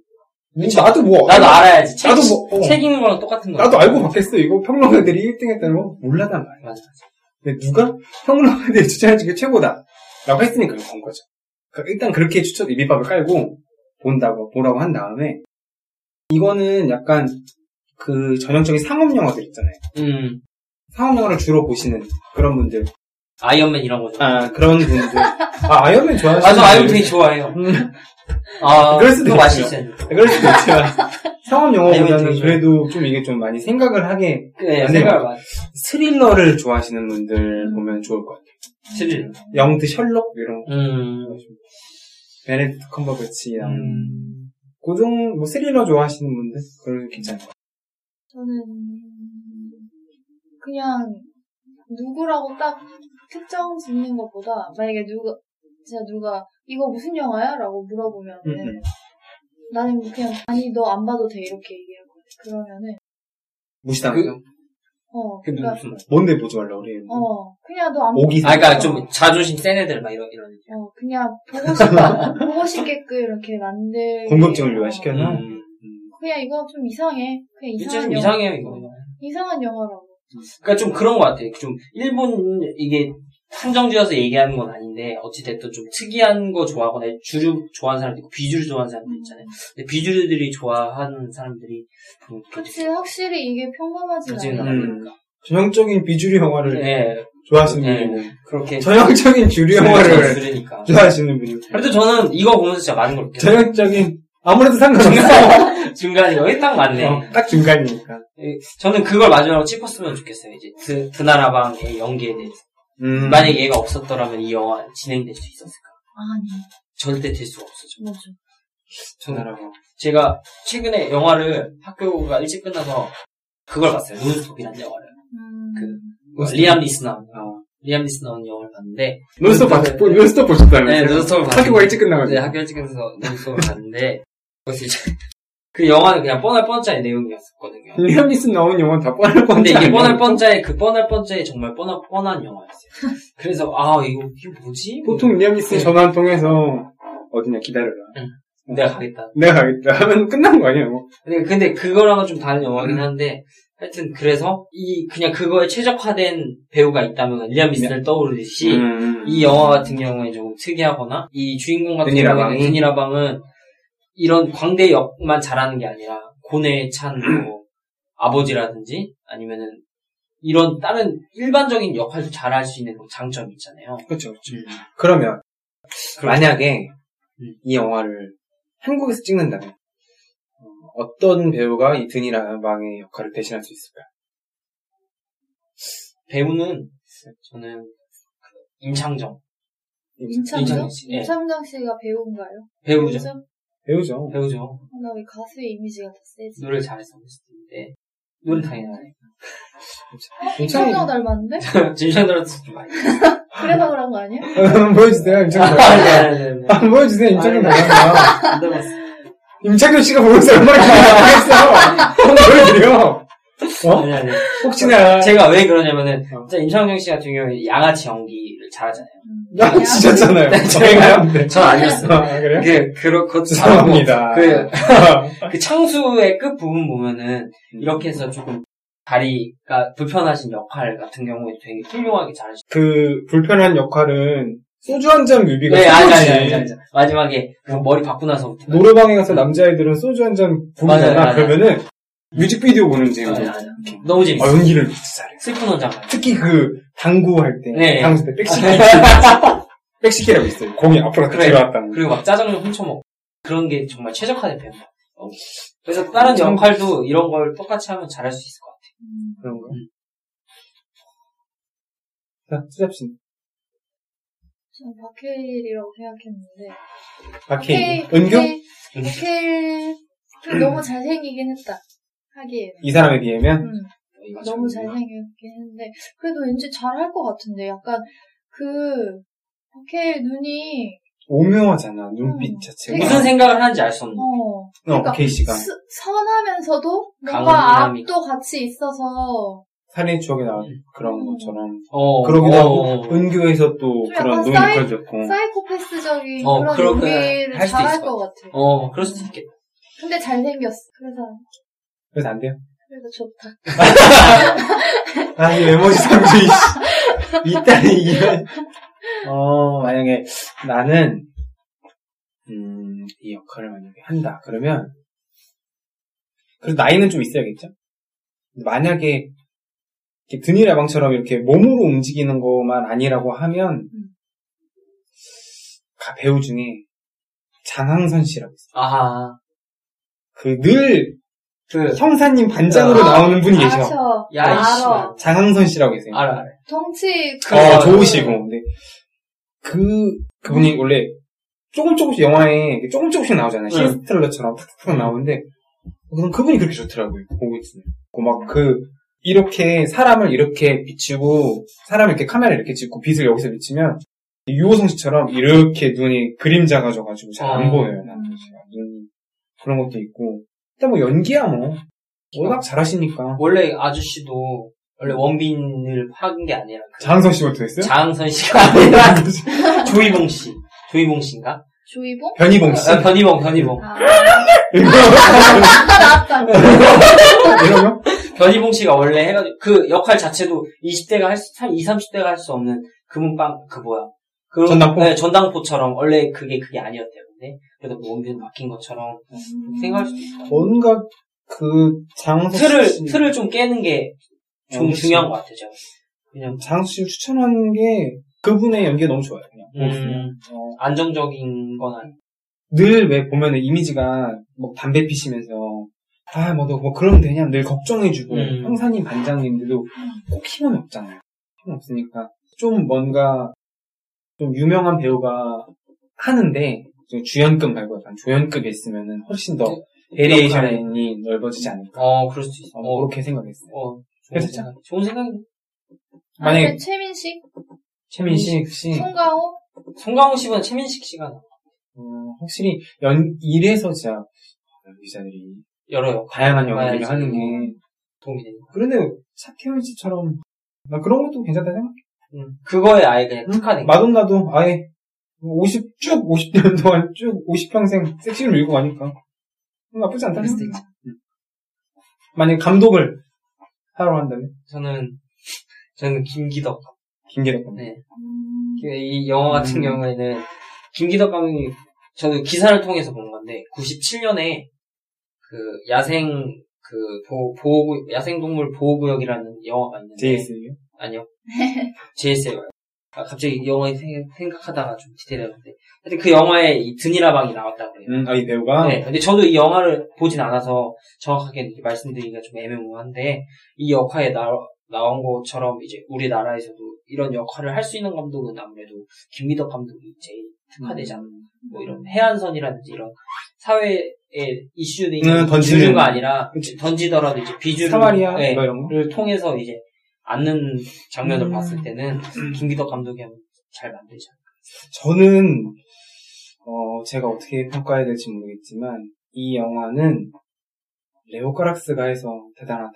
Speaker 1: 나도 뭐,
Speaker 3: 나도 알아야지. 책,
Speaker 1: 나도 뭐, 어.
Speaker 3: 책 읽는 거랑 똑같은 거.
Speaker 1: 나도 알고 봤겠어. 이거 평론가들이 1등 했다는 거 몰라단 말이야.
Speaker 3: 맞아.
Speaker 1: 근데 누가 평론가들이 추천해 준 게 최고다. 라고 했으니까 본 거죠. 그러니까 일단 그렇게 추천, 이 밑밥을 깔고 본다고, 보라고 한 다음에 이거는 약간 그 전형적인 상업 영화들 있잖아요.
Speaker 3: 음.
Speaker 1: 상업 영화를 주로 보시는 그런 분들.
Speaker 3: 아이언맨 이런 거죠.
Speaker 1: 아, 그런 분들. 아, 아이언맨 좋아하시는
Speaker 3: 맞아, 아이언맨. 되게 좋아해요.
Speaker 1: 음,
Speaker 3: 아,
Speaker 1: 그럴 수도.
Speaker 3: 맛있어요.
Speaker 1: 그럴 수도 있지만 상업 영화보다는 그래도 좀 이게 좀 많이 생각을 하게
Speaker 3: 네. 많이.
Speaker 1: 스릴러를 좋아하시는 분들 보면 좋을 것 같아요.
Speaker 3: 스릴.
Speaker 1: 영드 셜록 이런 거.
Speaker 3: 음.
Speaker 1: 베네딕트 컴버배치 나오는
Speaker 3: 음.
Speaker 1: 고종 뭐 스릴러 좋아하시는 분들 그러면 괜찮아요.
Speaker 4: 저는, 그냥, 누구라고 딱 특정 짓는 것보다, 만약에 누가, 진짜 누가, 이거 무슨 영화야? 라고 물어보면,
Speaker 1: 음,
Speaker 4: 은
Speaker 1: 음.
Speaker 4: 나는 그냥, 아니, 너 안 봐도 돼. 이렇게 얘기할 거야. 그러면은,
Speaker 1: 무시당하죠.
Speaker 4: 어,
Speaker 3: 그게
Speaker 4: 그러니까,
Speaker 3: 무슨 말?
Speaker 1: 뭔데 보지 말라 그래.
Speaker 4: 어, 그냥 너 안
Speaker 1: 오기
Speaker 3: 아, 그니까 좀 자존심 센 애들 막 이런, 이런.
Speaker 4: 어, 그냥 보고 싶다. 보고 싶게끔 이렇게 만들.
Speaker 1: 궁금증을 유발시켜서?
Speaker 3: 음.
Speaker 4: 그냥 이거 좀 이상해. 그냥
Speaker 3: 진짜
Speaker 4: 이상한
Speaker 3: 좀
Speaker 4: 영화.
Speaker 3: 이상해요, 이거.
Speaker 4: 이상한 영화라고.
Speaker 3: 그러니까 좀 그런 것 같아요. 좀 일본 이게 한정지어서 얘기하는 건 아닌데 어찌됐든 좀 특이한 거 좋아하거나 주류 좋아하는 사람도 있고 비주류 좋아하는 사람도 있잖아요. 근데 비주류들이 좋아하는 사람들이 좀
Speaker 4: 그치, 확실히 이게 평범하진
Speaker 3: 가지는
Speaker 4: 않아.
Speaker 3: 않으니까.
Speaker 1: 전형적인 비주류 영화를
Speaker 3: 네,
Speaker 1: 좋아하시는
Speaker 3: 네.
Speaker 1: 분이고
Speaker 3: 그렇게
Speaker 1: 전형적인 주류 영화를
Speaker 3: 들으니까.
Speaker 1: 좋아하시는 분이고
Speaker 3: 그래도 저는 이거 보면서 진짜 많은 걸 느꼈어요.
Speaker 1: 전형적인 아무래도 상관없어.
Speaker 3: 중간에 여기 딱 맞네.
Speaker 1: 어, 딱 중간이니까.
Speaker 3: 예, 저는 그걸 마지막으로 짚었으면 좋겠어요. 이제 드, 드나라방의 연기에 대해서.
Speaker 1: 음.
Speaker 3: 만약에 얘가 없었더라면 이 영화 진행될 수 있었을까?
Speaker 4: 아니,
Speaker 3: 절대 될 수가 없었죠.
Speaker 4: 뭐죠.
Speaker 1: 전화라고.
Speaker 3: 제가 최근에 영화를 학교가 일찍 끝나서 그걸 봤어요. 논스톱이라는 영화를.
Speaker 4: 음,
Speaker 3: 그 리암 니슨 나온
Speaker 1: 어.
Speaker 3: 리암 니슨 나온 영화를 봤는데
Speaker 1: 논스톱 봤, 논스톱 보셨다면서요?
Speaker 3: 네, 논스톱을
Speaker 1: 학교가
Speaker 3: 봤는데
Speaker 1: 일찍 끝나가지고.
Speaker 3: 네, 학교 일찍 끝나서 논스톱을 봤는데 거기서 이제 그 영화는 그냥 뻔할 뻔짜의 내용이었거든요.
Speaker 1: 리암 니슨 나온 영화는 다 뻔할 뻔
Speaker 3: 근데 이게 뻔할 뻔짜의 그 뻔할 뻔짜의 정말 뻔한 뻔한 영화였어요. 그래서 아 이거 이게 뭐지?
Speaker 1: 보통 리암 니슨
Speaker 3: 네.
Speaker 1: 전화 한 통해서 어디냐 기다려라.
Speaker 3: 내가 가겠다.
Speaker 1: 내가 가겠다 하면 끝난 거 아니야? 뭐.
Speaker 3: 근데, 근데 그거랑은 좀 다른 영화긴 한데 하여튼 그래서 이 그냥 그거에 최적화된 배우가 있다면 리암 리슨을 떠오르듯이
Speaker 1: 음.
Speaker 3: 이 영화 같은 경우에 조금 특이하거나 이 주인공 같은? 경우에는 드니라방은 이런 광대 역만 잘하는 게 아니라 고뇌에 찬 뭐, 아버지라든지 아니면은 이런 다른 일반적인 역할도 잘할 수 있는 그 장점이 있잖아요.
Speaker 1: 그렇죠. 그러면 만약에
Speaker 3: 음.
Speaker 1: 이 영화를 한국에서 찍는다면 어, 떤 배우가 이 드니라방의 역할을 대신할 수 있을까요?
Speaker 3: 배우는 저는 그 임창정
Speaker 4: 임창정?
Speaker 3: 임창정 씨, 예.
Speaker 4: 임창정 씨 가 배우인가요?
Speaker 3: 배우죠.
Speaker 1: 배우죠.
Speaker 3: 배우죠.
Speaker 4: 나왜 가수의 이미지가 더 세지?
Speaker 3: 노래를 잘해서 했는데 노래 당연히 안 해.
Speaker 4: 임창정 닮았는데?
Speaker 3: 진상들한테 좀 많이.
Speaker 4: 그래서 그런 거 아니야?
Speaker 1: 보여주세요. 임창정.
Speaker 3: 네,
Speaker 1: 한번 보여주세요. 임창정 나간다.
Speaker 3: 안 닮았어.
Speaker 1: 임창정 씨가 보면서 얼마나. 한번 보여드려. 어?
Speaker 3: 아니 아니.
Speaker 1: 혹시나
Speaker 3: 제가 왜 그러냐면은
Speaker 1: 어.
Speaker 3: 임창정 씨 같은 경우에 양아치 연기를 잘하잖아요.
Speaker 1: 나 지셨잖아요.
Speaker 3: 제가요? 전 아니었어요.
Speaker 1: 아, 그래요?
Speaker 3: 그 그렇 그
Speaker 1: 죄송합니다.
Speaker 3: 그, 그 창수의 끝 부분 보면은 이렇게 해서 조금 다리가 불편하신 역할 같은 경우에 되게 훌륭하게 잘하시.
Speaker 1: 그 불편한 역할은 소주 한 잔 뮤비가
Speaker 3: 네, 아니, 아니. 아니, 아니, 아니. 마지막에 그 머리 바꾸고 나서부터.
Speaker 1: 노래방에 가서 남자애들은 소주 한 잔 부르잖아. 그러면은 뮤직비디오 보는 재미로
Speaker 3: 맞아요, 맞아요. 너무
Speaker 1: 아,
Speaker 3: 재밌어.
Speaker 1: 연기를 진짜 잘해.
Speaker 3: 슬픈 원장만.
Speaker 1: 특히 그 당구 할 때,
Speaker 3: 네.
Speaker 1: 당구 때 백시키, 백시키라고 있어요. 공이 앞으로
Speaker 3: 그래.
Speaker 1: 들어왔다는.
Speaker 3: 그리고 막 짜장면 훔쳐먹고. 그런 게 정말 최적화된 배우다. 어. 그래서 다른 역할도 이런 걸 똑같이 하면 잘할 수 있을 것 같아요.
Speaker 1: 그런 거.
Speaker 3: 음.
Speaker 1: 자, 수잡씨.
Speaker 4: 저는 박해일이라고 생각했는데.
Speaker 1: 박해일. 은교?
Speaker 4: 박해일 너무 잘생기긴 했다. 하기에는.
Speaker 1: 이 사람에 비하면?
Speaker 4: 음, 너무 잘생겼긴 했는데 그래도 왠지 잘할 것 같은데 약간 그 박해일 눈이
Speaker 1: 오묘하잖아, 눈빛
Speaker 4: 음.
Speaker 1: 자체가.
Speaker 3: 무슨 생각을 하는지 알 수 없는.
Speaker 4: 어
Speaker 1: 어,
Speaker 4: 그러니까
Speaker 1: 박해일 씨가.
Speaker 4: 스- 선하면서도
Speaker 3: 강한
Speaker 4: 뭔가. 압도 같이 있어서
Speaker 1: 살인 추억에 나온
Speaker 4: 음.
Speaker 1: 그런 것처럼.
Speaker 3: 어,
Speaker 1: 그러기도
Speaker 3: 어,
Speaker 1: 하고,
Speaker 3: 어.
Speaker 1: 은교에서
Speaker 4: 또좀
Speaker 1: 그런 눈이
Speaker 4: 사이-
Speaker 1: 그려졌고.
Speaker 4: 사이코패스적인
Speaker 3: 어,
Speaker 4: 그런. 연기를 잘할
Speaker 3: 있을
Speaker 4: 것 같아.
Speaker 3: 어, 그럴 수도 있겠다.
Speaker 4: 근데 잘생겼어. 그래서
Speaker 1: 그래서 안 돼요?
Speaker 4: 그래서 좋다.
Speaker 1: 아, 이 메모지 상주의, 씨. 이딴 이런. 어, 만약에 나는, 음, 이 역할을 만약에 한다. 그러면, 그래도 나이는 좀 있어야겠죠? 만약에, 이렇게 드니라방처럼 이렇게 몸으로 움직이는 것만 아니라고 하면,
Speaker 4: 음.
Speaker 1: 가 배우 중에 장항선 씨라고 있어요.
Speaker 3: 아하.
Speaker 1: 그 늘
Speaker 3: 그,
Speaker 1: 형사님 반장으로
Speaker 3: 아,
Speaker 1: 나오는 분이 계셔.
Speaker 4: 알죠.
Speaker 3: 야, 이씨.
Speaker 1: 장항선 씨라고 계세요.
Speaker 3: 알아, 알아.
Speaker 4: 덩치
Speaker 3: 그-
Speaker 1: 어,
Speaker 3: 어,
Speaker 1: 좋으시고. 근데 그 그분이 원래 조금 조금씩 영화에 조금 조금씩 나오잖아요.
Speaker 3: 응.
Speaker 1: 시스텔러처럼 탁탁 나오는데 그럼 그분이 그렇게 좋더라고요. 보고 있으면. 막 그 이렇게 사람을 이렇게 비추고 사람을 이렇게 카메라 이렇게 찍고 빛을 여기서 비치면 유호성 씨처럼 이렇게 눈이 그림자가 져가지고 잘안
Speaker 3: 어.
Speaker 1: 보여요. 남자 씨가 눈이 그런 것도 있고. 일단 뭐 연기야 뭐 워낙 잘하시니까.
Speaker 3: 원래 아저씨도 원래 원빈을 한게 아니라 그
Speaker 1: 장항선 씨부터 했어요?
Speaker 3: 장항선 씨가 아니라 조이봉 씨. 조이봉 씨인가?
Speaker 4: 조이봉?
Speaker 1: 변희봉 씨.
Speaker 3: 아, 변희봉, 변희봉.
Speaker 4: 아, 나왔다.
Speaker 1: 이러면
Speaker 3: 변희봉 씨가 원래 해가지고 그 역할 자체도 20대가 할 수, 한 20, 30대가 할 수 없는 금은빵 그 뭐야? 그,
Speaker 1: 전당포?
Speaker 3: 네, 전당포처럼 원래 그게 그게 아니었대요. 근데 그래도 뭐 원빈 바뀐 것처럼 생각할 수도 있다.
Speaker 1: 뭔가 그 장수
Speaker 3: 틀을
Speaker 1: 씨,
Speaker 3: 틀을 좀 깨는 게좀
Speaker 1: 어.
Speaker 3: 중요한 것 같아요. 그냥
Speaker 1: 장수 씨를 추천하는 게 그분의 연기가 너무 좋아요. 그냥
Speaker 3: 음.
Speaker 1: 있으면. 어,
Speaker 3: 안정적인 건 아니.
Speaker 1: 늘왜 보면은 이미지가 뭐 담배 피시면서 아뭐너뭐 그러면 되냐 늘 걱정해주고
Speaker 3: 음.
Speaker 1: 형사님 반장님들도 꼭 힘은 없잖아요. 힘 없으니까 좀 뭔가 좀 유명한 배우가 하는데 좀 주연급 말고 약간 조연급에 있으면은 훨씬 더 variation이 넓어지지 않을까.
Speaker 3: 어, 그럴 수 있어.
Speaker 1: 어,
Speaker 3: 어,
Speaker 1: 그렇게 생각했어요.
Speaker 3: 어, 생각. 좋은 생각이네.
Speaker 1: 만약에
Speaker 4: 아니면 최민식?
Speaker 1: 최민식 씨
Speaker 4: 송강호?
Speaker 3: 송강호 씨보다 최민식 씨가
Speaker 1: 어, 확실히 연 일에서 진짜 연기자들이
Speaker 3: 여러
Speaker 1: 다양한 연기를. 하는 게
Speaker 3: 도움이 되는 거.
Speaker 1: 그런데 차태현 씨처럼 나 그런 것도 괜찮다 생각해.
Speaker 3: 음, 그거에 아예 그냥
Speaker 1: 응?
Speaker 3: 특화된 거.
Speaker 1: 마돈나도 아예 50, 쭉 50년 동안 쭉 50평생 섹시를 밀고 가니까 나쁘지 않다.
Speaker 3: 그럴 수도
Speaker 1: 생각해. 응. 만약 감독을 하러 한다면
Speaker 3: 저는 저는 김기덕.
Speaker 1: 김기덕 감독.
Speaker 3: 네.
Speaker 4: 음,
Speaker 3: 이 영화 같은
Speaker 1: 음.
Speaker 3: 경우에는 김기덕 감독이 저는 기사를 통해서 본 건데 97년에 그 야생 그 보, 보호구 야생동물 보호구역이라는 영화가 있는데
Speaker 1: JS요?
Speaker 3: 아니요 JSA요. 아, 갑자기 이 영화 생- 생각하다가 좀 디테일했는데 하여튼 그 영화에 이 드니라방이 나왔다고 그래요.
Speaker 1: 음, 아, 이 배우가?
Speaker 3: 네, 근데 저도 이 영화를 보진 않아서 정확하게 말씀드리기가 좀 애매모호한데 이 역할에 나, 나온 것처럼 이제 우리나라에서도 이런 역할을 할 수 있는 감독은 아무래도 김미덕 감독이 제일 특화되지 않나. 뭐 이런 해안선이라든지 이런 사회에 이슈된
Speaker 1: 음, 던지는.
Speaker 3: 주류가 아니라. 던지더라도 이제 비주를
Speaker 1: 사마리아?
Speaker 3: 네,
Speaker 1: 뭐 이런 거?
Speaker 3: 를 통해서 이제 앉는 장면을
Speaker 1: 음.
Speaker 3: 봤을 때는 김기덕 감독이 하면 잘 만들지 않나.
Speaker 1: 저는, 어, 제가 어떻게 평가해야 될지 모르겠지만, 이 영화는 레오카락스가 해서 대단하다.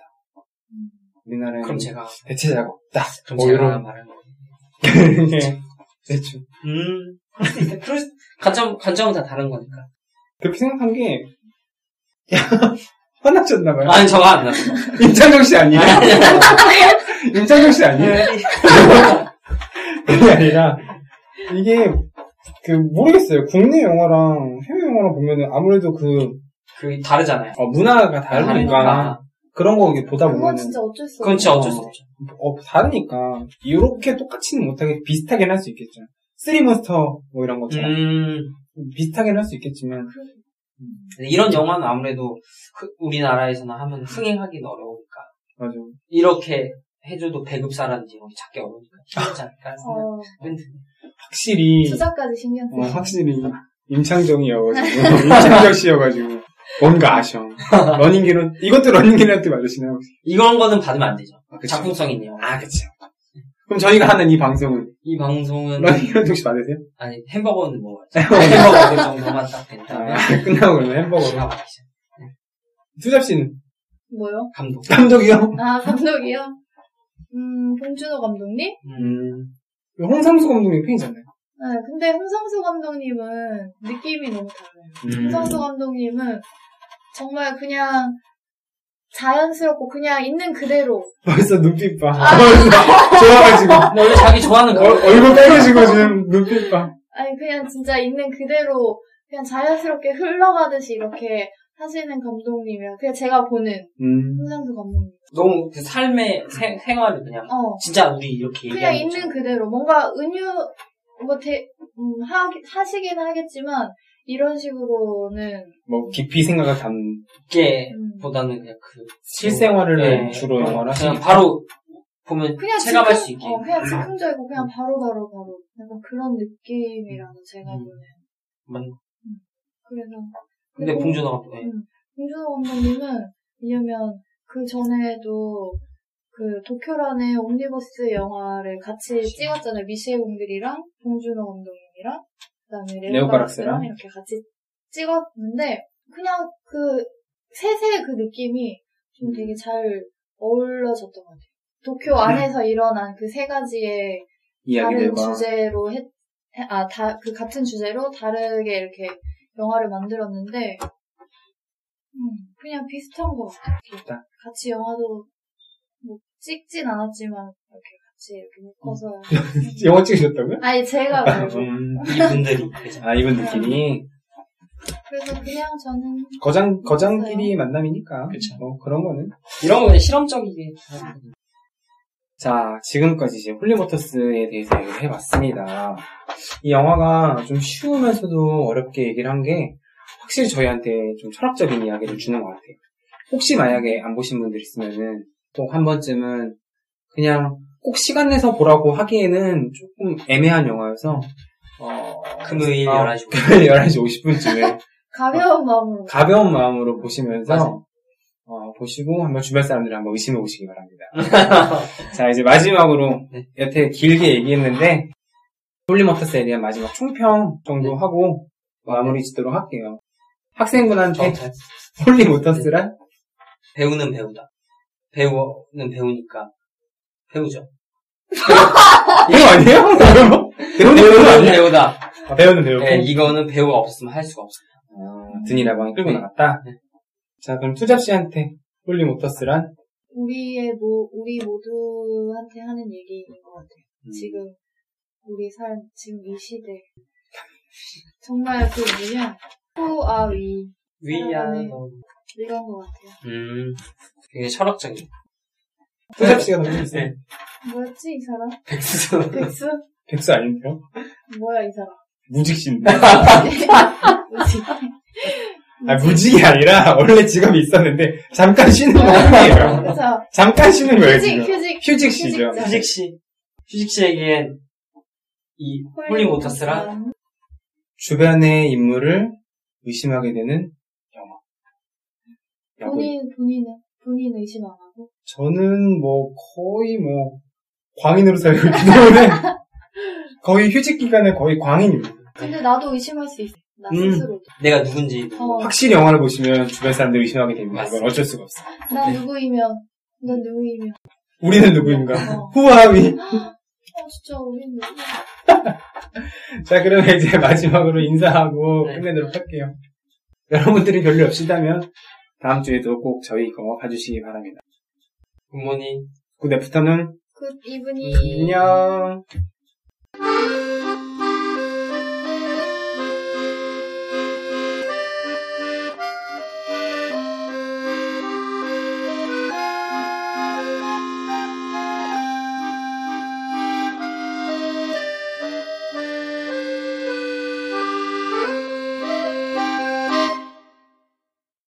Speaker 1: 우리나라에
Speaker 3: 그럼 제가
Speaker 1: 대체자가 없다.
Speaker 3: 그럼
Speaker 1: 뭐
Speaker 3: 제가
Speaker 1: 이런.
Speaker 3: 말하는 거예요.
Speaker 1: 대충.
Speaker 3: 음, 그럴 수- 관점, 관점은 다 다른 거니까.
Speaker 1: 그렇게 생각한 게, 야, 화나셨나봐요.
Speaker 3: 아니, 저거 안 났어.
Speaker 1: 임창정 씨 아니에요? 임창정 씨 아니에요? 그게 아니라, 이게, 그, 모르겠어요. 국내 영화랑 해외 영화랑 보면은 아무래도 그,
Speaker 3: 그, 다르잖아요.
Speaker 1: 어, 문화가 다르니까,
Speaker 3: 다르니까.
Speaker 1: 그런 거 보다
Speaker 4: 그건
Speaker 1: 보면은,
Speaker 4: 진짜 어쩔 수
Speaker 3: 그건 진짜 어쩔 수
Speaker 1: 어.
Speaker 3: 없죠.
Speaker 1: 어, 다르니까, 이렇게 똑같이는 못하게 비슷하게는 할 수 있겠죠. 쓰리몬스터, 뭐 이런 것처럼.
Speaker 3: 음,
Speaker 1: 비슷하게는 할 수 있겠지만,
Speaker 3: 근데 이런 영화는 아무래도 그- 우리나라에서는 하면 흥행하기는 어려우니까.
Speaker 1: 맞아.
Speaker 3: 이렇게 해줘도 배급사라든지 이런 게 찾기 어려우니까 힘들지 않을까
Speaker 4: 어,
Speaker 3: 생각은
Speaker 1: 확실히,
Speaker 4: 투자까지 신경
Speaker 1: 어,
Speaker 4: 쓰시
Speaker 1: 확실히, 임창정이어가지고, 임창정 씨여가지고, 뭔가 아셔. 러닝기로, 이것도 러닝기한테 맞으시나요? 혹시?
Speaker 3: 이런 거는 받으면 안 되죠.
Speaker 1: 아.
Speaker 3: 작품성 영화.
Speaker 1: 아, 그치. 그럼 저희가 하는 이 방송은,
Speaker 3: 이 방송은
Speaker 1: 러닝기로 혹시 받으세요?
Speaker 3: 아니 햄버거는 먹어야지. 햄버거 그 정도만 딱 된다면
Speaker 1: 아, 끝나고 그러면 햄버거로. 수잡 씨는?
Speaker 4: 뭐요?
Speaker 3: 감독.
Speaker 1: 감독이요?
Speaker 4: 아, 감독이요? 음, 봉준호 감독님?
Speaker 1: 음. 홍상수 감독님 팬이잖아요.
Speaker 4: 네, 근데 홍상수 감독님은 느낌이 너무 달라요.
Speaker 1: 음.
Speaker 4: 홍상수 감독님은 정말 그냥 자연스럽고 그냥 있는 그대로
Speaker 1: 벌써 눈빛 봐.
Speaker 4: 아.
Speaker 1: 벌써 좋아가지고.
Speaker 3: 원래 자기 좋아하는
Speaker 1: 어,
Speaker 3: 거.
Speaker 1: 얼굴 빨개지고 지금 눈빛 봐.
Speaker 4: 아니 그냥 진짜 있는 그대로 그냥 자연스럽게 흘러가듯이 이렇게 하시는 감독님이라 그냥 제가 보는
Speaker 1: 음.
Speaker 4: 홍상수 감독님.
Speaker 3: 너무 그 삶의 생, 생활을 그냥
Speaker 4: 어
Speaker 3: 진짜 우리 이렇게
Speaker 4: 그냥
Speaker 3: 얘기하는
Speaker 4: 있는
Speaker 3: 거죠.
Speaker 4: 그대로 뭔가 은유 뭐 대, 음, 하, 하시긴 하겠지만 이런 식으로는
Speaker 1: 뭐, 깊이 생각을 담,
Speaker 3: 게
Speaker 4: 음,
Speaker 3: 보다는 그냥 그
Speaker 1: 실생활을
Speaker 3: 네,
Speaker 1: 주로
Speaker 3: 네.
Speaker 1: 영화를
Speaker 3: 그냥
Speaker 1: 하시니까.
Speaker 3: 바로 보면
Speaker 4: 그냥
Speaker 3: 체감할
Speaker 4: 즉흥-
Speaker 3: 수 있게.
Speaker 4: 어, 그냥 즉흥적이고 그냥 바로바로 바로 약간 그런 느낌이라서 제가
Speaker 3: 음.
Speaker 4: 보는
Speaker 3: 만-
Speaker 4: 그래서
Speaker 3: 근데 봉준호 감독. 네.
Speaker 4: 음, 봉준호 감독님은 왜냐면 그 전에도 그 도쿄라는 옴니버스 영화를 같이 찍었잖아요. 미셸 공들이랑 봉준호 감독님이랑 그다음에 레오
Speaker 1: 레오
Speaker 4: 가락스랑
Speaker 1: 가락스랑.
Speaker 4: 이렇게 같이 찍었는데 그냥 그 셋의 그 느낌이 좀 되게 잘 어울러졌던 것 같아요. 도쿄 안에서 일어난 그 세 가지의 다른. 주제로 했, 해- 아, 다, 그 같은 주제로 다르게 이렇게 영화를 만들었는데, 음, 그냥 비슷한 것 같아요.
Speaker 1: 딱.
Speaker 4: 같이 영화도 뭐 찍진 않았지만, 이렇게 같이 이렇게 묶어서.
Speaker 1: 영화 찍으셨다고요?
Speaker 4: 아니, 제가 말고.
Speaker 1: 음.
Speaker 3: 이분들이.
Speaker 1: 아, 이분 느낌이.
Speaker 4: 그래서 그냥 저는,
Speaker 1: 거장, 거장끼리 만남이니까.
Speaker 3: 그쵸.
Speaker 1: 뭐, 그런 거는.
Speaker 3: 이런 거 그냥 실험적이게.
Speaker 1: 자, 지금까지 이제 홀리모터스에 대해서 얘기를 해봤습니다. 이 영화가 좀 쉬우면서도 어렵게 얘기를 한 게 확실히 저희한테 좀 철학적인 이야기를 주는 것 같아요. 혹시 만약에 안 보신 분들 있으면은 꼭 한 번쯤은 그냥 꼭 시간 내서 보라고 하기에는 조금 애매한 영화여서 어,
Speaker 3: 금요일
Speaker 1: 아,
Speaker 3: 11시.
Speaker 1: 금요일 11시 50분쯤에
Speaker 4: 가벼운 마음으로.
Speaker 1: 가벼운 마음으로 보시면서. 어, 보시고 한번 주변 사람들 한번 의심해 보시기 바랍니다. 자 이제 마지막으로
Speaker 3: 네.
Speaker 1: 여태 길게 얘기했는데 홀리모터스에 대한 마지막 총평 정도
Speaker 3: 네.
Speaker 1: 하고 마무리 짓도록 할게요. 학생분한테
Speaker 3: 저
Speaker 1: 홀리 모터스란
Speaker 3: 배우는 배우다. 배우는 배우니까 배우죠.
Speaker 1: 배우 아니에요? 배우는 배우
Speaker 3: 배우는
Speaker 1: 아니에요?
Speaker 3: 배우다.
Speaker 1: 아, 배우는 배우고
Speaker 3: 네, 이거는 배우가 없었으면 할 수가 없어요.
Speaker 1: 아, 드니 라방이 끌고
Speaker 3: 네.
Speaker 1: 나갔다.
Speaker 3: 네.
Speaker 1: 자 그럼 투잡 씨한테 홀리 모터스란
Speaker 4: 우리의 모, 우리 모두한테 하는 얘기인 것 같아요.
Speaker 1: 음.
Speaker 4: 지금 우리 살 지금 이 시대 정말 그 뭐냐 후아위
Speaker 3: we are the.
Speaker 4: 이런 것 같아요.
Speaker 3: 음, 되게 철학적인.
Speaker 1: 투잡 씨가 던져주세요.
Speaker 3: 네.
Speaker 4: 뭐였지 이 사람?
Speaker 3: 백수.
Speaker 4: 백수?
Speaker 1: 백수 아닌데요?
Speaker 4: 뭐야 이 사람?
Speaker 1: 무직신데.
Speaker 4: 뭐지?
Speaker 1: 아, 무직이 아니라 원래 직업이 있었는데 잠깐 쉬는 거예요.
Speaker 4: 그래서
Speaker 1: 잠깐 쉬는 거예요
Speaker 4: 휴직
Speaker 1: 지금.
Speaker 4: 휴직
Speaker 1: 휴직시죠.
Speaker 4: 휴직자.
Speaker 3: 휴직 씨. 휴직 씨에겐 이 홀리 모터스란
Speaker 1: 주변의 인물을 의심하게 되는 영화.
Speaker 4: 본인 본인은 본인 의심 안 하고
Speaker 1: 저는 뭐 거의 뭐 광인으로 살고 있기 때문에 거의 휴직 기간에 거의 광인입니다.
Speaker 4: 근데 나도 의심할 수 있어 나
Speaker 1: 음.
Speaker 4: 스스로도
Speaker 3: 내가 누군지.
Speaker 4: 어,
Speaker 1: 확실히 영화를 보시면 주변 사람들 의심하게 됩니다. 이건 어쩔 수가 없어.
Speaker 4: 난 누구이면 난 누구이면
Speaker 1: 우리는 누구인가?
Speaker 4: 어.
Speaker 1: 후아위.
Speaker 4: 어 진짜 우린 누구
Speaker 1: 자, 그러면 이제 마지막으로 인사하고
Speaker 3: 네.
Speaker 1: 끝내도록 할게요. 여러분들이 별로 없으시다면 다음 주에도 꼭 저희 거 봐주시기 바랍니다. Good morning.
Speaker 4: Good afternoon good evening.
Speaker 1: 안녕.